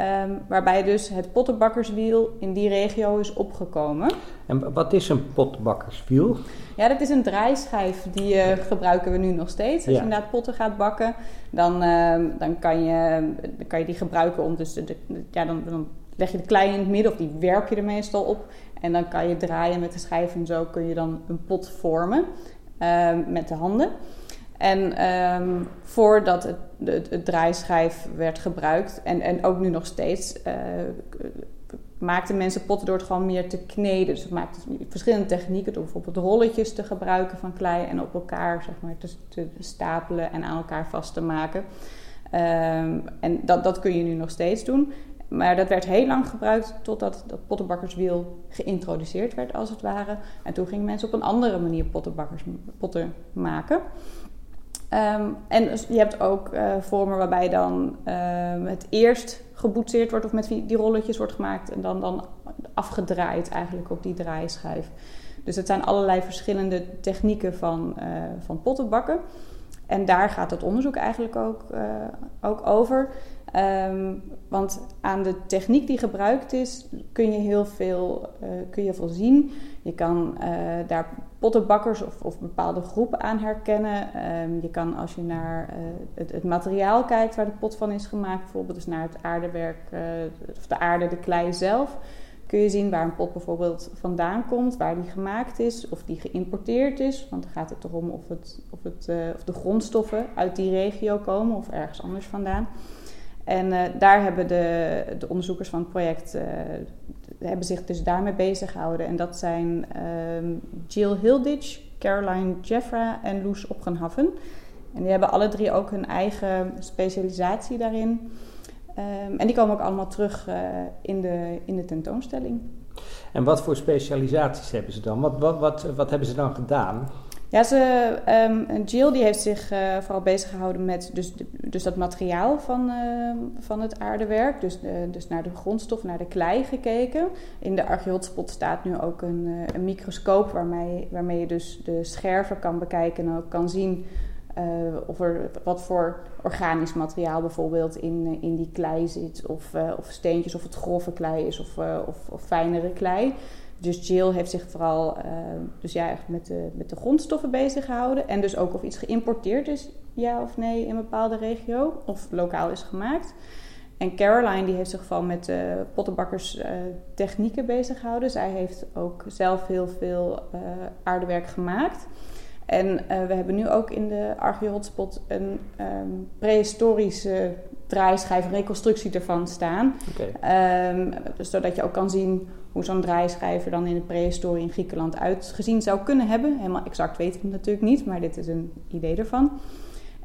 Um, waarbij dus het pottenbakkerswiel in die regio is opgekomen.
En wat is een pottenbakkerswiel?
Ja, dat is een draaischijf die uh, gebruiken we nu nog steeds. Als ja. je inderdaad potten gaat bakken, dan, uh, dan, kan, je, dan kan je die gebruiken om dus... De, de, ja, dan, dan leg je de klei in het midden of die werp je er meestal op. En dan kan je draaien met de schijf en zo kun je dan een pot vormen ehm, met de handen. En ehm, voordat het, het, draaischijf werd gebruikt, en, en ook nu nog steeds, uh, maakten mensen potten door het gewoon meer te kneden. Dus het maakte verschillende technieken, door bijvoorbeeld rolletjes te gebruiken van klei en op elkaar zeg maar, te, stapelen en aan elkaar vast te maken. Um, en dat, dat kun je nu nog steeds doen. Maar dat werd heel lang gebruikt totdat dat pottenbakkerswiel geïntroduceerd werd, als het ware. En toen gingen mensen op een andere manier pottenbakkers, potten maken. Um, en je hebt ook uh, vormen waarbij dan uh, het eerst geboetseerd wordt of met die rolletjes wordt gemaakt en dan, dan afgedraaid eigenlijk op die draaischijf. Dus het zijn allerlei verschillende technieken van, uh, van pottenbakken. En daar gaat het onderzoek eigenlijk ook, uh, ook over. Um, want aan de techniek die gebruikt is, kun je heel veel, kun je veel zien. Je kan uh, daar pottenbakkers of, of, bepaalde groepen aan herkennen. Um, je kan als je naar het, het, materiaal kijkt waar de pot van is gemaakt, bijvoorbeeld dus naar het aardewerk of de aarde, de klei zelf, kun je zien waar een pot bijvoorbeeld vandaan komt, waar die gemaakt is, of die geïmporteerd is. Want dan gaat het erom of, het, of, het, of de grondstoffen uit die regio komen of ergens anders vandaan. En daar hebben de, de, onderzoekers van het project hebben zich dus daarmee bezig gehouden. En dat zijn um, Jill Hilditch, Caroline Jeffra en Loes Opgenhaffen. En die hebben alle drie ook hun eigen specialisatie daarin. Um, en die komen ook allemaal terug uh, in, de, in de tentoonstelling.
En wat voor specialisaties hebben ze dan? Wat, wat, wat, wat hebben ze dan gedaan?
Ja, ze, um, Jill die heeft zich uh, vooral bezig gehouden met dus, dus dat materiaal van, uh, van het aardewerk. Dus, uh, dus naar de grondstof, naar de klei gekeken. In de archeotspot staat nu ook een, een microscoop waarmee, waarmee je dus de scherven kan bekijken en ook kan zien of er wat voor organisch materiaal bijvoorbeeld in, in die klei zit. Of, of steentjes, of het grove klei is of, of, of fijnere klei. Dus Jill heeft zich vooral uh, dus ja, echt met, de, met de grondstoffen bezig gehouden. En dus ook of iets geïmporteerd is, ja of nee, in een bepaalde regio. Of lokaal is gemaakt. En Caroline die heeft zich vooral met uh, pottenbakkers uh, technieken bezig gehouden. Zij heeft ook zelf heel veel aardewerk gemaakt. En we hebben nu ook in de Archeo-hotspot een um, prehistorische draaischijf, reconstructie ervan staan. Okay. Um, dus zodat je ook kan zien hoe zo'n draaischijver dan in de prehistorie in Griekenland uitgezien zou kunnen hebben. Helemaal exact weten we het natuurlijk niet, maar dit is een idee ervan.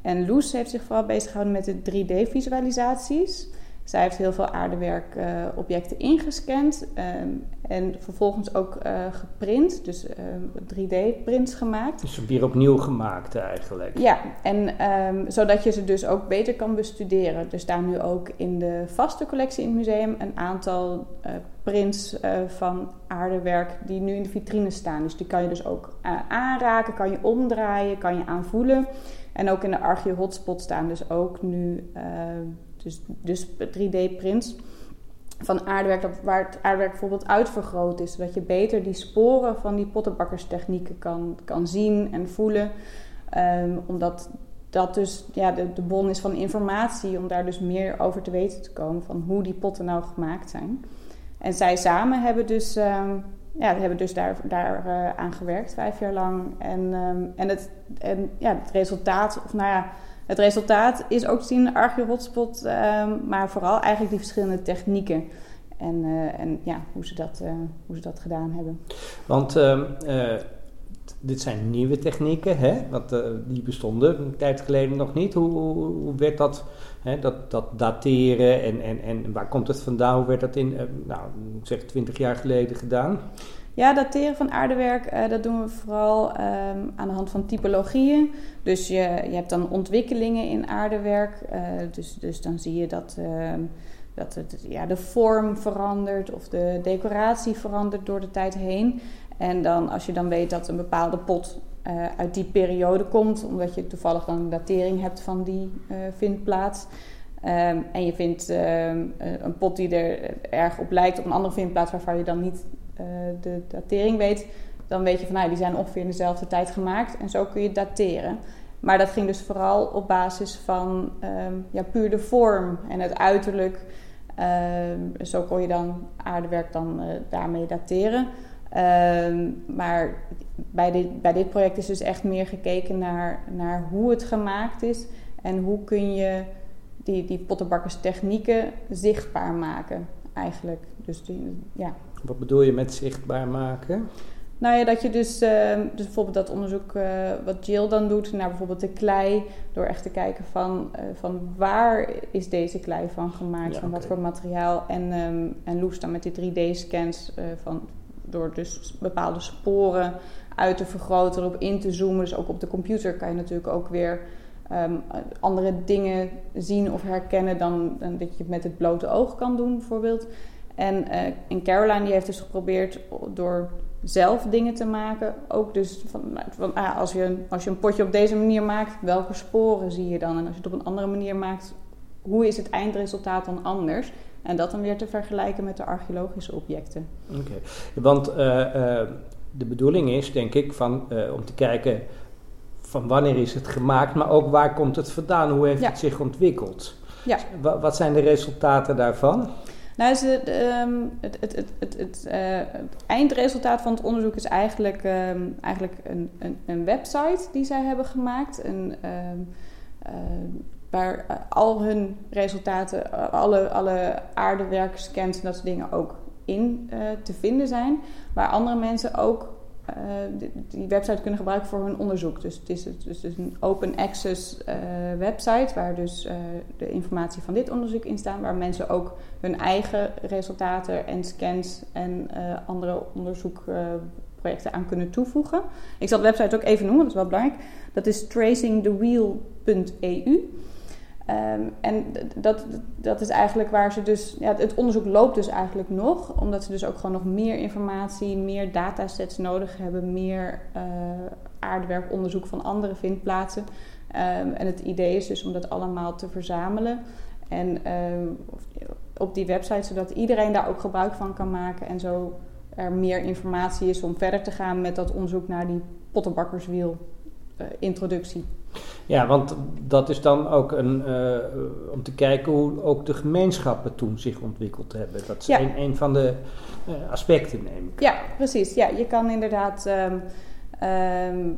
En Loes heeft zich vooral bezig gehouden met de 3D-visualisaties. Zij heeft heel veel aardewerkobjecten uh, ingescand um, en vervolgens ook uh, geprint, dus uh, ehm, 3D-prints gemaakt.
Dus weer opnieuw gemaakt eigenlijk.
Ja, en um, zodat je ze dus ook beter kan bestuderen. Er staan nu ook in de vaste collectie in het museum een aantal eh, prints van aardewerk die nu in de vitrine staan. Dus die kan je dus ook aanraken, kan je omdraaien, kan je aanvoelen. En ook in de Archeo Hotspot staan dus ook nu dus, dus 3D-prints van aardewerk, waar het aardewerk bijvoorbeeld uitvergroot is. Zodat je beter die sporen van die pottenbakkerstechnieken kan, kan zien en voelen. Um, omdat dat dus ja, de, de bron is van informatie, om daar dus meer over te weten te komen van hoe die potten nou gemaakt zijn. En zij samen hebben dus, um, ja, hebben dus daar, daar uh, aan gewerkt, vijf jaar lang. En, um, en, het, en ja, het resultaat, of nou ja het resultaat is ook te zien in Archeo Hotspot, um, maar vooral eigenlijk die verschillende technieken. En, uh, en ja, hoe ze, dat, uh, hoe ze dat gedaan hebben.
Want uh, dit zijn nieuwe technieken, hè? Want die bestonden een tijd geleden nog niet. Hoe, hoe werd dat, hè, dat, dat dateren en, en, en waar komt het vandaan? Hoe werd dat in, nou, zeg, twintig jaar geleden gedaan?
Ja, dateren van aardewerk, uh, dat doen we vooral um, aan de hand van typologieën. Dus je, je hebt dan ontwikkelingen in aardewerk. Uh, dus, dus dan zie je dat, uh, dat het, ja, de vorm verandert of de decoratie verandert door de tijd heen. En dan als je dan weet dat een bepaalde pot eh, uit die periode komt, omdat je toevallig dan een datering hebt van die vindplaats. Um, en je vindt een pot die er erg op lijkt op een andere vindplaats waarvan je dan niet de datering weet, dan weet je van nou, die zijn ongeveer in dezelfde tijd gemaakt. En zo kun je dateren. Maar dat ging dus vooral op basis van um, ja, puur de vorm en het uiterlijk. Um, zo kon je dan aardewerk dan uh, daarmee dateren. Ehm, maar bij dit, bij dit project is dus echt meer gekeken naar, naar hoe het gemaakt is en hoe kun je die, die pottenbakkerstechnieken zichtbaar maken eigenlijk. Dus die, ja.
Wat bedoel je met zichtbaar maken?
Nou ja, dat je dus, uh, dus bijvoorbeeld dat onderzoek uh, wat Jill dan doet naar bijvoorbeeld de klei, door echt te kijken van, uh, van waar is deze klei van gemaakt,
Ja,
van wat voor materiaal. En, ehm en Loes dan met die 3D-scans van door dus bepaalde sporen uit te vergroten, erop in te zoomen. Dus ook op de computer kan je natuurlijk ook weer ehm, andere dingen zien of herkennen dan, dan dat je het met het blote oog kan doen, bijvoorbeeld. En, eh, en Caroline die heeft dus geprobeerd door zelf dingen te maken. Ook dus van, van ah, als, je, een- als je een potje op deze manier maakt, welke sporen zie je dan? En als je het op een andere manier maakt, hoe is het eindresultaat dan anders? En dat dan weer te vergelijken met de archeologische objecten.
Oké, want eh, eh, de bedoeling is, denk ik, van, om te kijken van wanneer is het gemaakt, maar ook waar komt het vandaan, hoe heeft
Ja.
het zich ontwikkeld.
Ja.
Wa- wat zijn de resultaten daarvan?
Nou, het, ehm, het, het, het, eh, het eindresultaat van het onderzoek is eigenlijk, ehm, eigenlijk een, een, een website die zij hebben gemaakt. Een, ehm, eh, waar eh, al hun resultaten, alle, alle aardewerkscans en dat soort dingen ook in te vinden zijn. Waar andere mensen ook die, die website kunnen gebruiken voor hun onderzoek. Dus het is, het dus een open access eh, website waar dus eh, de informatie van dit onderzoek in staan. Waar mensen ook hun eigen resultaten en scans en eh, andere onderzoekprojecten aan kunnen toevoegen. Ik zal de website ook even noemen, dat is wel belangrijk. Dat is tracingthewheel.eu. Ehm, en dat, dat is eigenlijk waar ze dus... Ja, het onderzoek loopt dus eigenlijk nog. Omdat ze dus ook gewoon nog meer informatie, meer datasets nodig hebben. Meer eh aardwerkonderzoek van andere vindplaatsen. Ehm, en het idee is dus om dat allemaal te verzamelen. En ehm, op die website, zodat iedereen daar ook gebruik van kan maken. En zo er meer informatie is om verder te gaan met dat onderzoek naar die pottenbakkerswiel introductie.
Ja, want dat is dan ook een, eh, om te kijken hoe ook de gemeenschappen toen zich ontwikkeld hebben. Dat is
Ja.
een, een van de eh, aspecten, neem ik.
Ja, precies. Ja, je kan inderdaad, ehm, ehm,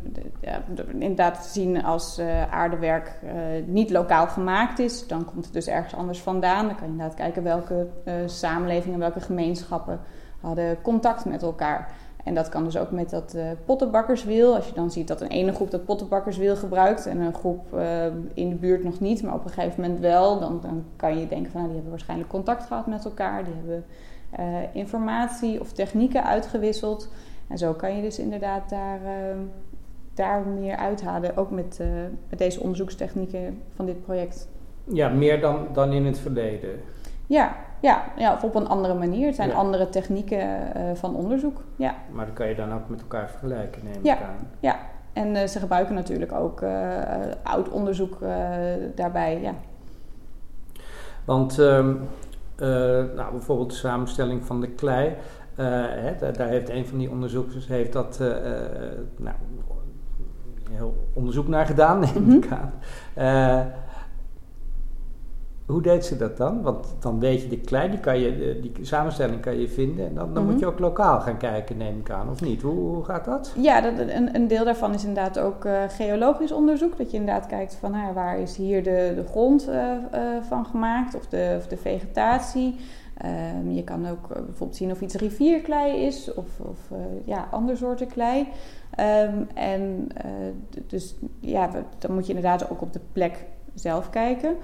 ja, inderdaad zien als eh, aardewerk eh, niet lokaal gemaakt is. Dan komt het dus ergens anders vandaan. Dan kan je inderdaad kijken welke eh, samenlevingen, welke gemeenschappen hadden contact met elkaar. En dat kan dus ook met dat eh, pottenbakkerswiel. Als je dan ziet dat een ene groep dat pottenbakkerswiel gebruikt en een groep eh, in de buurt nog niet, maar op een gegeven moment wel, dan, dan kan je denken van nou, die hebben waarschijnlijk contact gehad met elkaar. Die hebben eh, informatie of technieken uitgewisseld. En zo kan je dus inderdaad daar, daar meer uithalen. Ook met, met deze onderzoekstechnieken van dit project.
Ja, meer dan, dan in het verleden.
Ja, ja, ja, of op een andere manier. Het zijn
Ja.
andere technieken eh, van onderzoek. Ja.
Maar dat kan je dan ook met elkaar vergelijken, neem
Ja.
ik aan.
Ja, en eh, ze gebruiken natuurlijk ook eh, oud onderzoek daarbij. Ja.
Want ehm, eh, nou, bijvoorbeeld de samenstelling van de klei. hè, daar, daar heeft een van die onderzoekers heeft dat, nou, heel onderzoek naar gedaan, neem
Mhm.
ik aan. Hoe deed ze dat dan? Want dan weet je de klei, die, kan je, eh, die samenstelling kan je vinden. En dan, dan moet
Mhm.
je ook lokaal gaan kijken, neem ik aan, of niet? Hoe, hoe gaat dat?
Ja, dat, een, een deel daarvan is inderdaad ook eh, geologisch onderzoek. Dat je inderdaad kijkt van nou, waar is hier de, de grond eh, van gemaakt of de, of de vegetatie. Ehm, je kan ook bijvoorbeeld zien of iets rivierklei is of, of ja, andere soorten klei. Ehm, en dus ja, we- dan moet je inderdaad ook op de plek zelf kijken.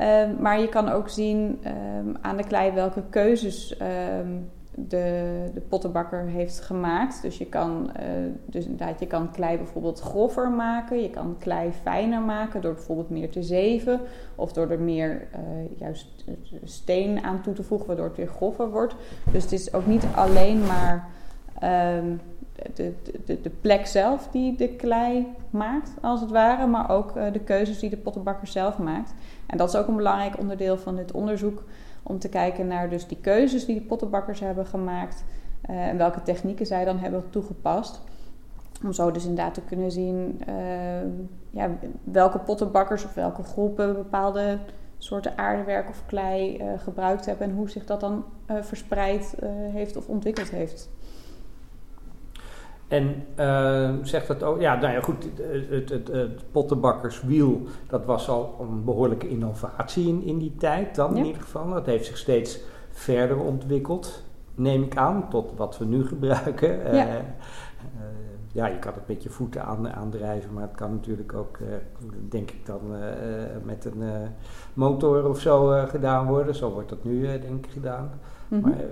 Ehm, maar je kan ook zien ehm, aan de klei welke keuzes ehm, de, de pottenbakker heeft gemaakt. Dus je kan, eh, dus inderdaad, je kan klei bijvoorbeeld grover maken. Je kan klei fijner maken door bijvoorbeeld meer te zeven. Of door er meer eh, juist eh, steen aan toe te voegen, waardoor het weer grover wordt. Dus het is ook niet alleen maar de, de, de plek zelf die de klei maakt, als het ware. Maar ook eh, de keuzes die de pottenbakker zelf maakt. En dat is ook een belangrijk onderdeel van dit onderzoek. Om te kijken naar dus die keuzes die de pottenbakkers hebben gemaakt. eh, en welke technieken zij dan hebben toegepast. Om zo dus inderdaad te kunnen zien eh, ja, welke pottenbakkers of welke groepen bepaalde soorten aardewerk of klei gebruikt hebben. En hoe zich dat dan eh, verspreid heeft of ontwikkeld heeft.
En uh, zegt dat ook, ja, nou ja, goed, het, het, het, pottenbakkerswiel, dat was al een behoorlijke innovatie in, in die tijd dan in ieder geval. Dat heeft zich steeds verder ontwikkeld, neem ik aan, tot wat we nu gebruiken. Ja. Uh, ja, je kan het met je voeten aan, aandrijven, maar het kan natuurlijk ook, uh, denk ik dan, uh, met een uh, motor of zo gedaan worden. Zo wordt dat nu, denk ik, gedaan. Mm -hmm. Maar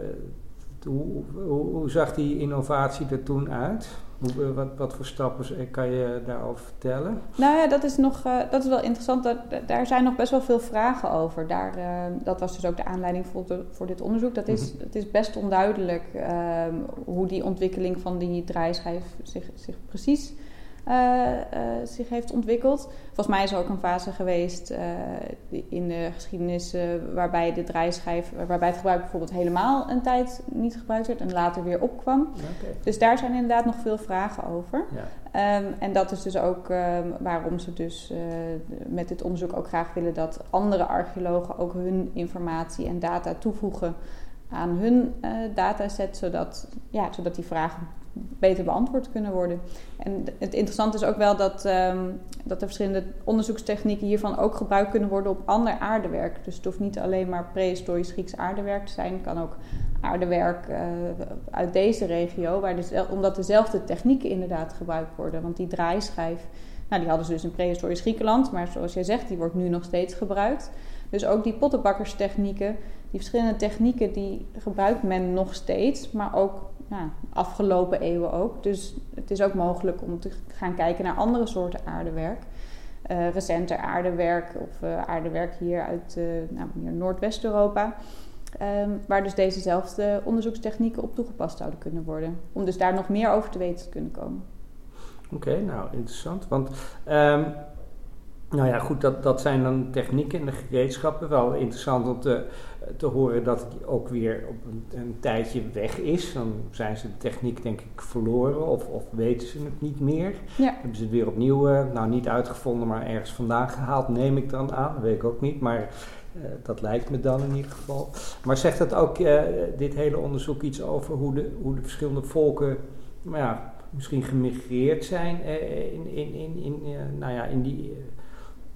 hoe, hoe, hoe, zag die innovatie er toen uit? Hoe, wat, wat, voor stappen kan je daarover vertellen?
Nou ja, dat is, nog, dat is wel interessant. Dat, daar zijn nog best wel veel vragen over. Daar, dat was dus ook de aanleiding voor, de, voor dit onderzoek. Dat is, mm -hmm. Het is best onduidelijk ehm, hoe die ontwikkeling van die draaischijf zich, zich precies zich heeft ontwikkeld. Volgens mij is er ook een fase geweest uh, in de geschiedenis waarbij de draaischijf, waarbij het gebruik bijvoorbeeld helemaal een tijd niet gebruikt werd en later weer opkwam. Okay. Dus daar zijn inderdaad nog veel vragen over. Ja. Um, en dat is dus ook um, waarom ze dus met dit onderzoek ook graag willen dat andere archeologen ook hun informatie en data toevoegen aan hun dataset, zodat, ja, zodat die vragen beter beantwoord kunnen worden. En het interessante is ook wel dat, um, dat er verschillende onderzoekstechnieken hiervan ook gebruikt kunnen worden op ander aardewerk. Dus het hoeft niet alleen maar prehistorisch Grieks aardewerk te zijn. Het kan ook aardewerk uh, uit deze regio, waar omdat dezelfde technieken inderdaad gebruikt worden. Want die draaischijf, nou, die hadden ze dus in prehistorisch Griekenland, maar zoals jij zegt, die wordt nu nog steeds gebruikt. Dus ook die pottenbakkerstechnieken, die verschillende technieken, die gebruikt men nog steeds, maar ook nou, afgelopen eeuwen ook. Dus het is ook mogelijk om te gaan kijken naar andere soorten aardewerk. Uh, recenter aardewerk of uh, aardewerk hier uit uh, nou, Noordwest-Europa. Um, waar dus dezezelfde onderzoekstechnieken op toegepast zouden kunnen worden. Om dus daar nog meer over te weten te kunnen komen.
Oké, nou interessant. Want um, nou ja, goed, dat, dat zijn dan technieken en de gereedschappen. Wel interessant om te, te horen dat het ook weer op een, een, tijdje weg is. Dan zijn ze de techniek denk ik verloren of, of weten ze het niet meer. Ja. Hebben ze het weer opnieuw, uh, nou niet uitgevonden, maar ergens vandaan gehaald, neem ik dan aan. Dat weet ik ook niet, maar uh, dat lijkt me dan in ieder geval. Maar zegt het ook, uh, dit hele onderzoek, iets over hoe de, hoe de verschillende volken... Nou ja, misschien gemigreerd zijn in, in, in, in, nou ja, in die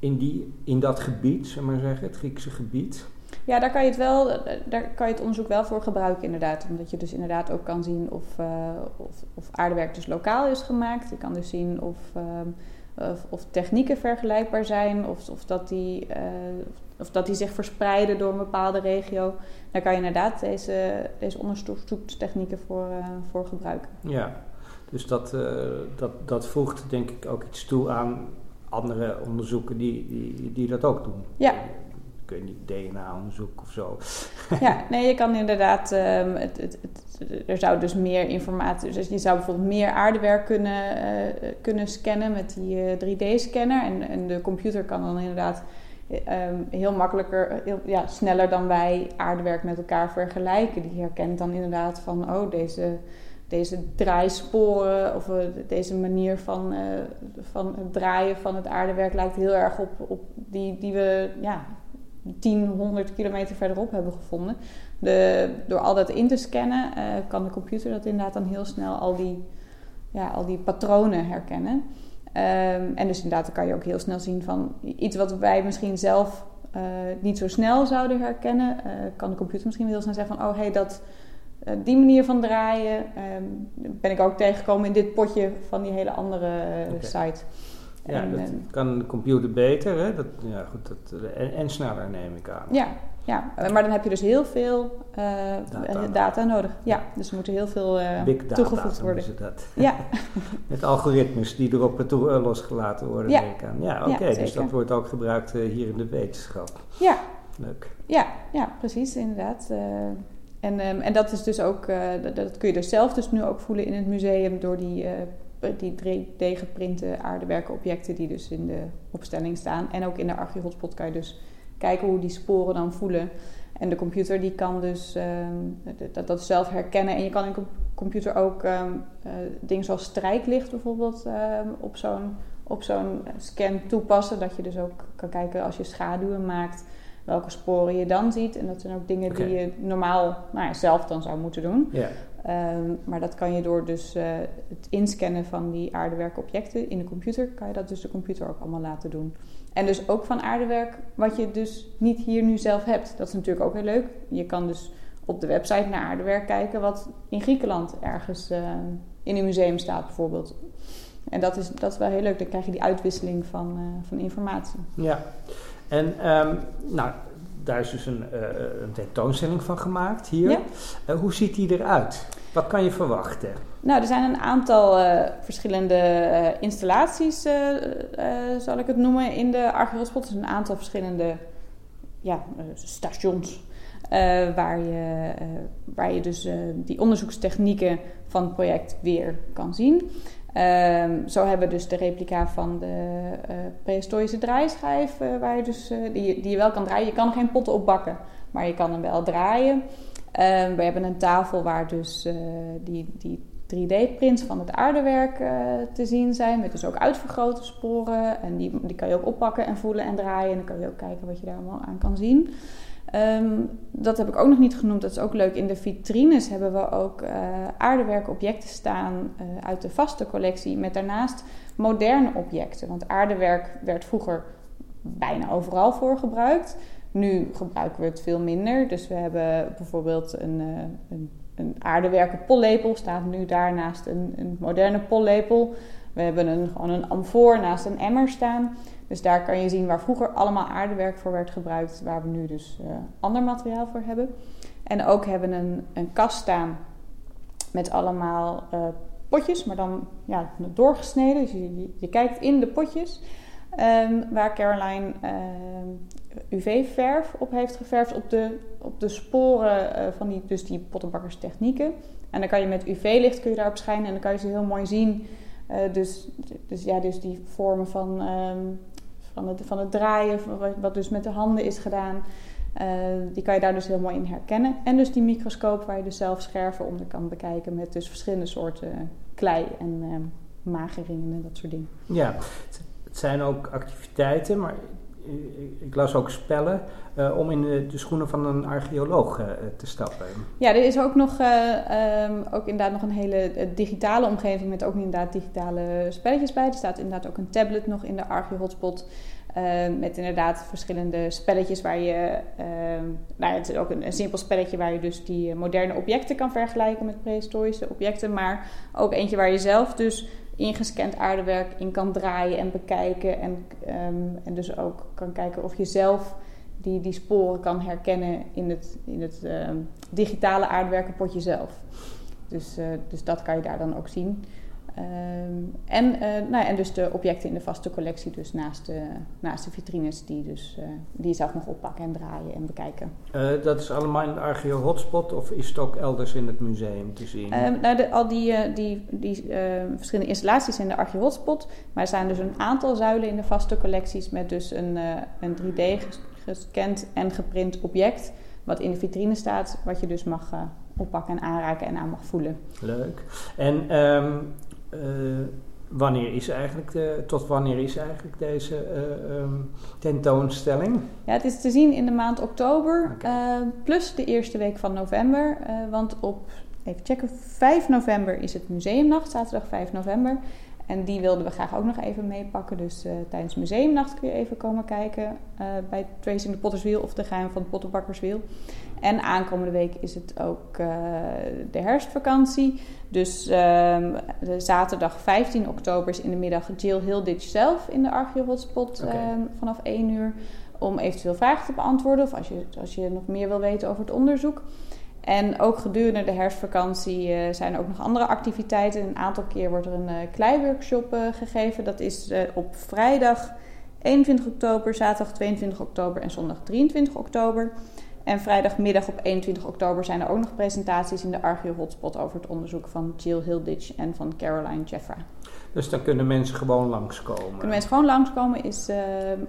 in, die, in dat gebied, zeg maar zeggen, het Griekse gebied?
Ja, daar kan je het wel, daar kan je het onderzoek wel voor gebruiken, inderdaad. Omdat je dus inderdaad ook kan zien of, uh, of, of, aardewerk dus lokaal is gemaakt. Je kan dus zien of, uh, of, of, technieken vergelijkbaar zijn, of, of, dat die, uh, of dat die zich verspreiden door een bepaalde regio. Daar kan je inderdaad deze, deze onderzoekstechnieken voor, voor gebruiken.
Ja, dus dat, dat, dat voegt denk ik ook iets toe aan andere onderzoeken die, die, die dat ook doen.
Ja.
Kun je niet DNA-onderzoek of zo.
Ja, nee, je kan inderdaad. Um, het, het, het, er zou dus meer informatie. Dus je zou bijvoorbeeld meer aardewerk kunnen, uh, kunnen scannen met die uh, eh, 3D-scanner. En, en de computer kan dan inderdaad. Um, heel makkelijker, heel, ja, sneller dan wij aardewerk met elkaar vergelijken. Die herkent dan inderdaad van, oh, deze, deze draaisporen of uh, deze manier van, uh, van het draaien van het aardewerk lijkt heel erg op, op die, die we ja, 10, 100 kilometer verderop hebben gevonden. De, door al dat in te scannen uh, kan de computer dat inderdaad dan heel snel al die, ja, al die patronen herkennen. Um, en dus inderdaad kan je ook heel snel zien van iets wat wij misschien zelf niet zo snel zouden herkennen, kan de computer misschien heel snel zeggen van oh hé, hey, dat uh, die manier van draaien um, ben ik ook tegengekomen in dit potje van die hele andere uh, okay. site.
Ja, en, dat uh, kan de computer beter, hè? Dat, ja, goed, dat, en, en, sneller neem ik aan.
Ja, ja, maar dan heb je dus heel veel data, data, nodig. Ja, dus er moet heel veel toegevoegd worden.
Dat.
Ja.
Met algoritmes die erop toe, losgelaten worden, ja. denk ik aan. Ja, oké, okay, dus dat wordt ook gebruikt hier in de wetenschap.
Ja.
Leuk.
Ja, ja precies, inderdaad. En, um, en dat is dus ook, uh, dat, dat, kun je dus zelf dus nu ook voelen in het museum door die, uh, die 3D-geprinte aardewerkenobjecten die dus in de opstelling staan. En ook in de archeohotspot kan je dus kijken hoe die sporen dan voelen. En de computer die kan dus um, dat, dat zelf herkennen. En je kan in de computer ook um, uh, dingen zoals strijklicht bijvoorbeeld op zo'n op zo'n scan toepassen. Dat je dus ook kan kijken als je schaduwen maakt welke sporen je dan ziet. En dat zijn ook dingen okay. die je normaal nou ja, zelf dan zou moeten doen.
Ja.
Ehm, maar dat kan je door dus eh, het inscannen van die aardewerkobjecten in de computer, kan je dat dus de computer ook allemaal laten doen. En dus ook van aardewerk wat je dus niet hier nu zelf hebt. Dat is natuurlijk ook heel leuk. Je kan dus op de website naar aardewerk kijken wat in Griekenland ergens uh, in een museum staat bijvoorbeeld. En dat is, dat is wel heel leuk. Dan krijg je die uitwisseling van, uh, van informatie.
Ja, en um, nou, daar is dus een, uh, een, tentoonstelling van gemaakt hier. Ja. hoe ziet die eruit? Wat kan je verwachten?
Nou, er zijn een aantal uh, verschillende installaties, zal ik het noemen, in de archeologspot. Dus een aantal verschillende ja, stations. waar, je, waar je dus die onderzoekstechnieken van het project weer kan zien. Um, zo hebben we dus de replica van de prehistorische draaischijf, waar je dus, die, die je wel kan draaien. Je kan geen potten opbakken, maar je kan hem wel draaien. Um, we hebben een tafel waar dus die, die 3D-prints van het aardewerk te zien zijn. Met dus ook uitvergrote sporen. En die, die kan je ook oppakken en voelen en draaien. En dan kan je ook kijken wat je daar allemaal aan kan zien. Um, dat heb ik ook nog niet genoemd. Dat is ook leuk. In de vitrines hebben we ook uh, aardewerkobjecten staan uh, uit de vaste collectie. Met daarnaast moderne objecten. Want aardewerk werd vroeger bijna overal voor gebruikt. Nu gebruiken we het veel minder. Dus we hebben bijvoorbeeld een, een een aardewerken pollepel staat nu daarnaast een, een moderne pollepel. We hebben een, gewoon een amfoor naast een emmer staan. Dus daar kan je zien waar vroeger allemaal aardewerk voor werd gebruikt, waar we nu dus uh, ander materiaal voor hebben. En ook hebben we een, een kast staan met allemaal uh, potjes, maar dan ja, doorgesneden. Dus je, je kijkt in de potjes. Um, waar Caroline uh, UV-verf op heeft geverfd op de, op de sporen uh, van die, dus die pottenbakkerstechnieken. En dan kan je met UV-licht kun je daarop schijnen en dan kan je ze heel mooi zien. Dus, dus, ja, dus die vormen van, um, van, het, van het draaien, wat, dus met de handen is gedaan. die kan je daar dus heel mooi in herkennen. En dus die microscoop waar je dus zelf scherven onder kan bekijken met dus verschillende soorten klei en mageringen en dat soort dingen.
Ja, het zijn ook activiteiten, maar ik las ook spellen uh, om in de, schoenen van een archeoloog uh, te stappen.
Ja, er is ook nog, uh, um, ook inderdaad nog een hele digitale omgeving met ook inderdaad digitale spelletjes bij. Er staat inderdaad ook een tablet nog in de archeo-hotspot. met inderdaad verschillende spelletjes waar je. Ehm, nou het is ook een, simpel spelletje waar je dus die moderne objecten kan vergelijken met prehistorische objecten. Maar ook eentje waar je zelf dus ingescand aardewerk in kan draaien en bekijken. En, um, en dus ook kan kijken of je zelf die, die sporen kan herkennen in het, in het um, digitale aardewerkenpotje zelf. Dus, uh, dus dat kan je daar dan ook zien. Um, en, uh, nou ja, en dus de objecten in de vaste collectie, dus naast de, naast de vitrines, die, dus, uh, die je zelf nog oppakken en draaien en bekijken.
Uh, dat is allemaal in de Archeo Hotspot of is het ook elders in het museum te zien?
Um, nou, de, al die, die, die verschillende installaties in de Archeo Hotspot, maar er zijn dus een aantal zuilen in de vaste collecties met dus een, een 3D gescand en geprint object, wat in de vitrine staat, wat je dus mag oppakken en aanraken en aan mag voelen.
Leuk. En um, wanneer is eigenlijk de, tot wanneer is eigenlijk deze uh, um, tentoonstelling?
Ja, het is te zien in de maand oktober, okay. uh, plus de eerste week van november. want op, even checken, 5 november is het museumnacht, zaterdag 5 november. En die wilden we graag ook nog even meepakken. Dus uh, tijdens museumnacht kun je even komen kijken uh, bij Tracing the Potterswiel of de geheim van het Pottenbakkerswiel. En aankomende week is het ook uh, de herfstvakantie. Dus um, de zaterdag 15 oktober is in de middag Jill Hilditch zelf in de Archeo Hotspot okay. um, vanaf 1 uur. Om eventueel vragen te beantwoorden of als je, als je nog meer wil weten over het onderzoek. En ook gedurende de herfstvakantie uh, zijn er ook nog andere activiteiten. Een aantal keer wordt er een uh, kleiworkshop uh, gegeven. Dat is op vrijdag 21 oktober, zaterdag 22 oktober en zondag 23 oktober. En vrijdagmiddag op 21 oktober zijn er ook nog presentaties in de Archeo Hotspot over het onderzoek van Jill Hilditch en van Caroline Jeffra.
Dus dan kunnen mensen gewoon langskomen?
Kunnen mensen gewoon langskomen, is,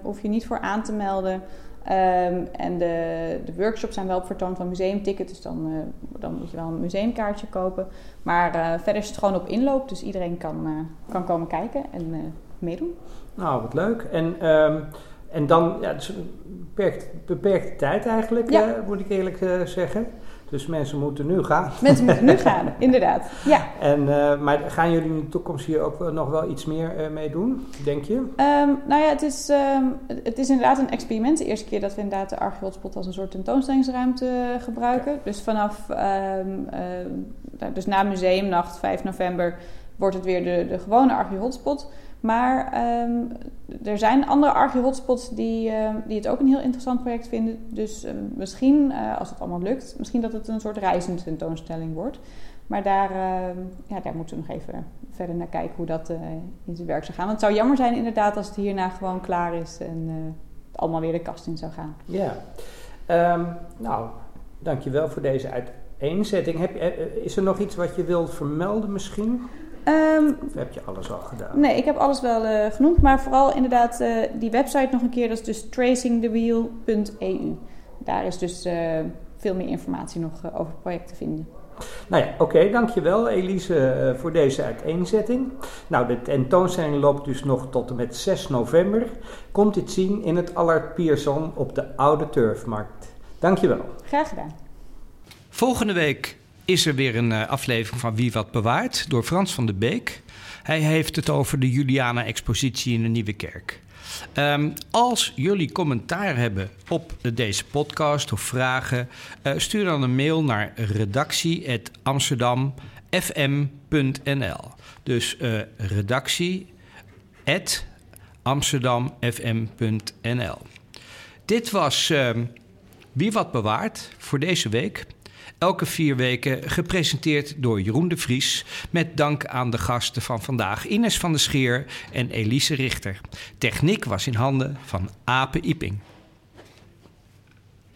hoef je niet voor aan te melden. Um, en de, de workshops zijn wel op vertoon van museumticket, dus dan, uh, dan moet je wel een museumkaartje kopen. Maar uh, verder is het gewoon op inloop, dus iedereen kan, uh, kan komen kijken en meedoen.
Nou, wat leuk. En, um, en dan, ja, het is een beperkte, beperkte tijd eigenlijk, ja. moet ik eerlijk zeggen. Dus mensen moeten nu gaan.
Mensen moeten nu gaan, inderdaad. Ja.
En, uh, maar gaan jullie in de toekomst hier ook nog wel iets meer uh, mee doen, denk je?
Um, nou ja, het is, um, het is inderdaad een experiment. De eerste keer dat we inderdaad de Archeotspot als een soort tentoonstellingsruimte gebruiken. Dus vanaf, um, uh, dus na museumnacht, 5 november, wordt het weer de, de gewone Archeotspot. Maar um, er zijn andere archie-hotspots die, uh, die het ook een heel interessant project vinden. Dus uh, misschien, uh, als het allemaal lukt, misschien dat het een soort reizende tentoonstelling wordt. Maar daar, ja, daar moeten we nog even verder naar kijken hoe dat in zijn werk zou gaan. Want het zou jammer zijn inderdaad als het hierna gewoon klaar is en het allemaal weer de kast in zou gaan.
Ja, um, nou, dankjewel voor deze uiteenzetting. Heb, is er nog iets wat je wilt vermelden misschien?
Um,
of heb je alles al gedaan?
Nee, ik heb alles wel uh, genoemd. Maar vooral inderdaad uh, die website nog een keer. Dat is dus tracingthewheel.eu. Daar is dus uh, veel meer informatie nog over het project te vinden.
Nou ja, oké, okay, dankjewel Elise voor deze uiteenzetting. Nou, de tentoonstelling loopt dus nog tot en met 6 november. Komt dit zien in het Allard Pierson op de Oude Turfmarkt. Dankjewel.
Graag gedaan.
Volgende week is er weer een uh, aflevering van Wie Wat Bewaart door Frans van de Beek. Hij heeft het over de Juliana-expositie in de Nieuwe Kerk. Um, als jullie commentaar hebben op deze podcast of vragen, uh, stuur dan een mail naar redactie.amsterdamfm.nl. Dus uh, redactie.amsterdamfm.nl. Dit was uh, Wie Wat Bewaart voor deze week. Elke vier weken gepresenteerd door Jeroen de Vries. Met dank aan de gasten van vandaag Ines van der Scheer en Elise Richter. Techniek was in handen van Ape Iping.